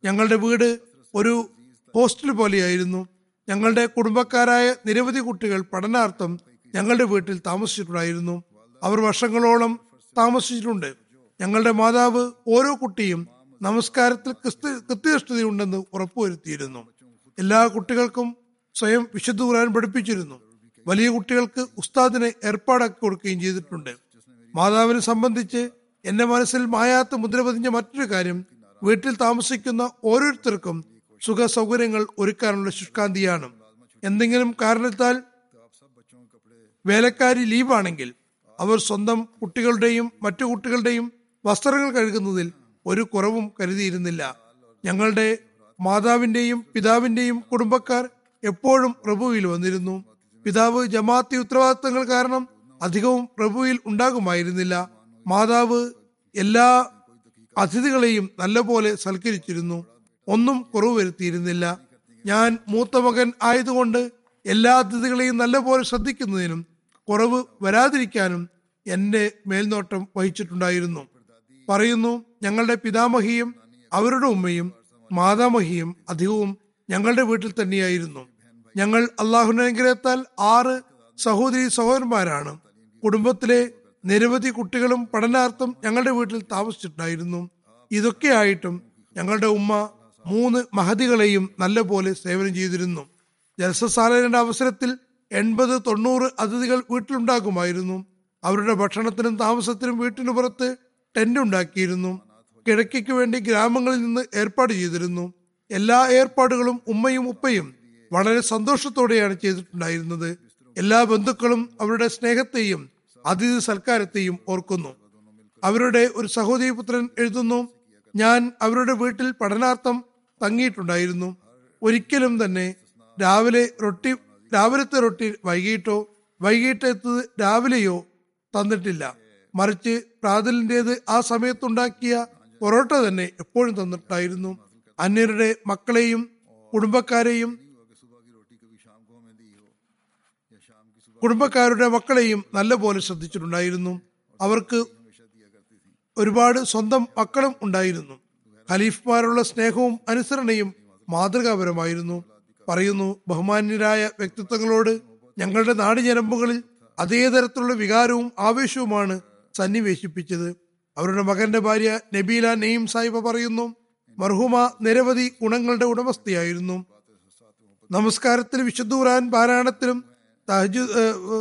B: ഞങ്ങളുടെ വീട് ഒരു ഹോസ്റ്റൽ പോലെയായിരുന്നു. ഞങ്ങളുടെ കുടുംബക്കാരായ നിരവധി കുട്ടികൾ പഠനാർത്ഥം ഞങ്ങളുടെ വീട്ടിൽ താമസിച്ചിട്ടുണ്ടായിരുന്നു. അവർ വർഷങ്ങളോളം താമസിച്ചിട്ടുണ്ട്. ഞങ്ങളുടെ മാതാവ് ഓരോ കുട്ടിയും നമസ്കാരത്തിൽ ക്രിസ്തു- കൃത്യനിഷ്ഠതയുണ്ടെന്ന് ഉറപ്പുവരുത്തിയിരുന്നു. എല്ലാ കുട്ടികൾക്കും സ്വയം വിശുദ്ധ ഖുർആൻ പഠിപ്പിച്ചിരുന്നു. വലിയ കുട്ടികൾക്ക് ഉസ്താദിനെ ഏർപ്പാടാക്കി കൊടുക്കുകയും ചെയ്തിട്ടുണ്ട്. മാതാവിനെ സംബന്ധിച്ച് എന്റെ മനസ്സിൽ മായാത്ത മുദ്ര പതിഞ്ഞ മറ്റൊരു കാര്യം വീട്ടിൽ താമസിക്കുന്ന ഓരോരുത്തർക്കും സുഖ സൗകര്യങ്ങൾ ഒരുക്കാനുള്ള ശുഷ്കാന്തിയാണ്. എന്തെങ്കിലും കാരണത്താൽ വേലക്കാരി ലീവാണെങ്കിൽ അവർ സ്വന്തം കുട്ടികളുടെയും മറ്റു കുട്ടികളുടെയും വസ്ത്രങ്ങൾ കഴുകുന്നതിൽ ഒരു കുറവും കരുതിയിരുന്നില്ല. ഞങ്ങളുടെ മാതാവിന്റെയും പിതാവിന്റെയും കുടുംബക്കാർ എപ്പോഴും പ്രഭുവിൽ വന്നിരുന്നു. പിതാവ് ജമാഅത്തി ഉത്തരവാദിത്തങ്ങൾ കാരണം അധികവും പ്രഭുവിൽ ഉണ്ടാകുമായിരുന്നില്ല. മാതാവ് എല്ലാ അതിഥികളെയും നല്ലപോലെ സൽക്കരിച്ചിരുന്നു. ഒന്നും കുറവ് വരുത്തിയിരുന്നില്ല. ഞാൻ മൂത്ത മകൻ ആയതുകൊണ്ട് എല്ലാ അതിഥികളെയും നല്ലപോലെ ശ്രദ്ധിക്കുന്നതിനും കുറവ് വരാതിരിക്കാനും എന്റെ മേൽനോട്ടം വഹിച്ചിട്ടുണ്ടായിരുന്നു. പറയുന്നു ഞങ്ങളുടെ പിതാമഹിയും അവരുടെ ഉമ്മയും മാതാമഹിയും അധികവും ഞങ്ങളുടെ വീട്ടിൽ തന്നെയായിരുന്നു. ഞങ്ങൾ അള്ളാഹുവിന്റെ ആറ് സഹോദരി സഹോദരന്മാരാണ്. കുടുംബത്തിലെ നിരവധി കുട്ടികളും പഠനാർത്ഥം ഞങ്ങളുടെ വീട്ടിൽ താമസിച്ചിട്ടുണ്ടായിരുന്നു. ഇതൊക്കെയായിട്ടും ഞങ്ങളുടെ ഉമ്മ മൂന്ന് മഹതികളെയും നല്ലപോലെ സേവനം ചെയ്തിരുന്നു. ജലസസാലയുടെ അവസരത്തിൽ എൺപത് തൊണ്ണൂറ് അതിഥികൾ വീട്ടിലുണ്ടാക്കുമായിരുന്നു അവരുടെ ഭക്ഷണത്തിനും താമസത്തിനും വീട്ടിനു പുറത്ത് ടെന്റ് ഉണ്ടാക്കിയിരുന്നു കിഴക്കയ്ക്ക് വേണ്ടി ഗ്രാമങ്ങളിൽ നിന്ന് ഏർപ്പാട് ചെയ്തിരുന്നു. എല്ലാ ഏർപ്പാടുകളും ഉമ്മയും ഉപ്പയും വളരെ സന്തോഷത്തോടെയാണ് ചെയ്തിട്ടുണ്ടായിരുന്നത്. എല്ലാ ബന്ധുക്കളും അവരുടെ സ്നേഹത്തെയും അതിഥി സൽക്കാരത്തെയും ഓർക്കുന്നു. അവരുടെ ഒരു സഹോദരി പുത്രൻ എഴുതുന്നു ഞാൻ അവരുടെ വീട്ടിൽ പഠനാർത്ഥം തങ്ങിയിട്ടുണ്ടായിരുന്നു. ഒരിക്കലും തന്നെ രാവിലെ റൊട്ടി രാവിലത്തെ റൊട്ടി വൈകിട്ടോ വൈകിട്ടത്തത് രാവിലെയോ തന്നിട്ടില്ല. മറിച്ച് പ്രാതലിന്റെത് ആ സമയത്തുണ്ടാക്കിയ പൊറോട്ട തന്നെ എപ്പോഴും തന്നിട്ടായിരുന്നു. അന്യരുടെ മക്കളെയും കുടുംബക്കാരെയും കുടുംബക്കാരുടെ മക്കളെയും നല്ലപോലെ ശ്രദ്ധിച്ചിട്ടുണ്ടായിരുന്നു. അവർക്ക് ഒരുപാട് സ്വന്തം മക്കളും ഉണ്ടായിരുന്നു. ഖലീഫ്മാരുള്ള സ്നേഹവും അനുസരണയും മാതൃകാപരമായിരുന്നു. പറയുന്നു ബഹുമാന്യരായ വ്യക്തിത്വങ്ങളോട് ഞങ്ങളുടെ നാടിഞരമ്പുകളിൽ അതേ തരത്തിലുള്ള വികാരവും ആവേശവുമാണ് സന്നിവേശിപ്പിച്ചത്. അവരുടെ മകന്റെ ഭാര്യ നബീല നെയ്യം സാഹിബ പറയുന്നു മർഹുമ നിരവധി ഗുണങ്ങളുടെ ഉടമസ്ഥയായിരുന്നു. നമസ്കാരത്തിൽ വിശുദ്ധൂറാൻ പാരായണത്തിലും തഹജു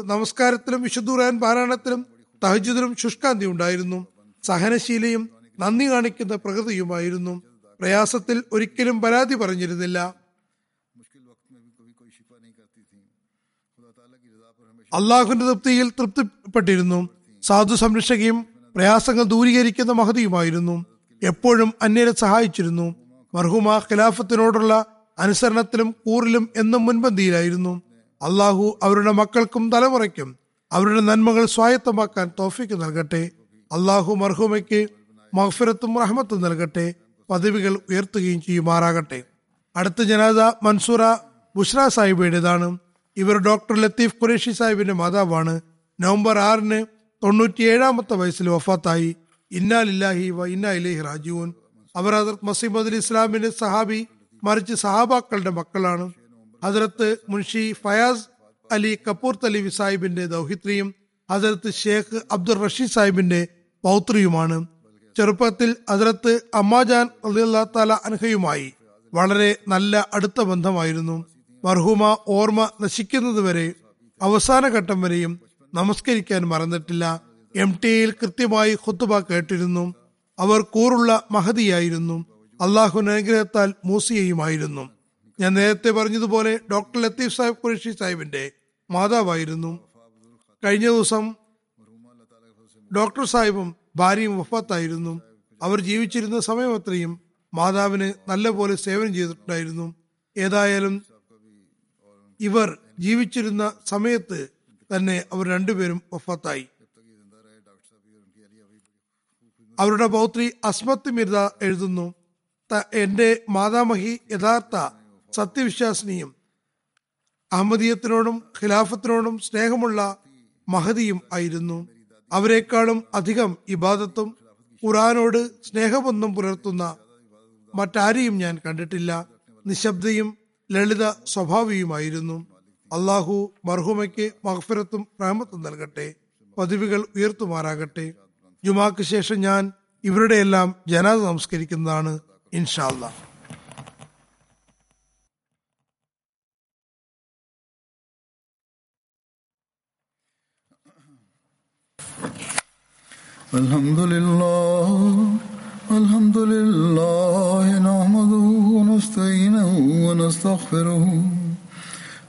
B: നമസ്കാരത്തിലും വിശുദ്ധൂറാൻ പാരായണത്തിലും തഹജുദിലും ശുഷ്കാന്തി ഉണ്ടായിരുന്നു. സഹനശീലയും നന്ദി കാണിക്കുന്ന പ്രകൃതിയുമായിരുന്നു. പ്രയാസത്തിൽ ഒരിക്കലും പരാതി പറഞ്ഞിരുന്നില്ല. അള്ളാഹുവിന്റെ തൃപ്തിയിൽ തൃപ്തിപ്പെട്ടിരുന്നു. സാധു സംരക്ഷകയും പ്രയാസങ്ങൾ ദൂരീകരിക്കുന്ന മഹതിയുമായിരുന്നു. എപ്പോഴും അന്യരെ സഹായിച്ചിരുന്നു. മർഹുമ ഖിലാഫത്തിനോടുള്ള അനുസരണത്തിലും കൂറിലും എന്നും മുൻപന്തിയിലായിരുന്നു. അള്ളാഹു അവരുടെ മക്കൾക്കും തലമുറയ്ക്കും അവരുടെ നന്മകൾ സ്വായത്തമാക്കാൻ തോഫിക്ക് നൽകട്ടെ. അള്ളാഹു മർഹൂമയ്ക്ക് മഹഫിറത്തും റഹ്മത്തും നൽകട്ടെ. പദവികൾ ഉയർത്തുകയും ചെയ്യുമാറാകട്ടെ. അടുത്ത ജനാദ മൻസൂറ ബുഷ്ര സാഹിബയുടേതാണ്. ഇവർ ഡോക്ടർ ലത്തീഫ് ഖുറേഷി സാഹിബിന്റെ മാതാവാണ്. നവംബർ ആറിന് തൊണ്ണൂറ്റിയേഴാമത്തെ വയസ്സിൽ വഫാത്തായി. ഇന്നാലില്ലാഹി വ ഇന്നാ ഇലൈഹി റാജുവൻ അവർ ഹസരത് മസീമദ് അലി ഇസ്ലാമിന്റെ സഹാബി മറിച്ച് സഹാബാക്കളുടെ മക്കളാണ്. ഹസരത്ത് മുൻഷി ഫയാസ് അലി കപൂർ തലീവി സാഹിബിന്റെ ദൗഹിത്രിയും ഹസരത്ത് ഷേഖ് അബ്ദുൾ റഷീദ് സാഹിബിന്റെ പൗത്രിയുമാണ്. ചെറുപ്പത്തിൽ ഹസരത്ത് അമ്മാജാൻ അള്ളാഹ് താല അൻഹയുമായി വളരെ നല്ല അടുത്ത ബന്ധമായിരുന്നു. മർഹൂമ ഓർമ്മ നശിക്കുന്നതുവരെ അവസാന ഘട്ടം വരെയും നമസ്കരിക്കാൻ മറന്നിട്ടില്ല. എം ടിയിൽ കൃത്യമായി ഹുത്തുബ കേട്ടിരുന്നു. അവർ കൂറുള്ള മഹതിയായിരുന്നു. അള്ളാഹു അനുഗ്രഹത്താൽ മൂസിയയുമായിരുന്നു. ഞാൻ നേരത്തെ പറഞ്ഞതുപോലെ ഡോക്ടർ ലത്തീഫ് സാഹിബ് ഖുറേഷി സാഹിബിന്റെ മാതാവായിരുന്നു. കഴിഞ്ഞ ദിവസം ഡോക്ടർ സാഹിബും ഭാര്യയും വഫാത്തായിരുന്നു. അവർ ജീവിച്ചിരുന്ന സമയം അത്രയും മാതാവിന് നല്ലപോലെ സേവനം ചെയ്തിട്ടുണ്ടായിരുന്നു. ഏതായാലും ഇവർ ജീവിച്ചിരുന്ന സമയത്ത് തന്നെ അവർ രണ്ടുപേരും വഫാത്തായി. അവരുടെ പൗത്രി അസ്മത്ത് മിർദ എഴുതുന്നു "ത- എന്റെ മാതാമഹി യഥാർത്ഥ സത്യവിശ്വാസിനിയും അഹമ്മദീയത്തിനോടും ഖിലാഫത്തിനോടും സ്നേഹമുള്ള മഹതിയും ആയിരുന്നു. അവരെക്കാളും അധികം ഇബാദത്തും ഖുറാനോട് സ്നേഹബന്ധം പുലർത്തുന്ന മറ്റാരെയും ഞാൻ കണ്ടിട്ടില്ല. നിശബ്ദയും ലളിത സ്വഭാവിയുമായിരുന്നു. അള്ളാഹു മർഹുമയ്ക്ക് മഹഫിറത്തും റഹമത്തും നൽകട്ടെ പദവികൾ ഉയർത്തുമാറാകട്ടെ ജുമാക്ക് ശേഷം ഞാൻ ഇവരുടെ എല്ലാം ജനാദ നമസ്കരിക്കുന്നതാണ് ഇൻഷാല്ല
A: الحمد لله الحمد لله نحمده ونستعينه ونستغفره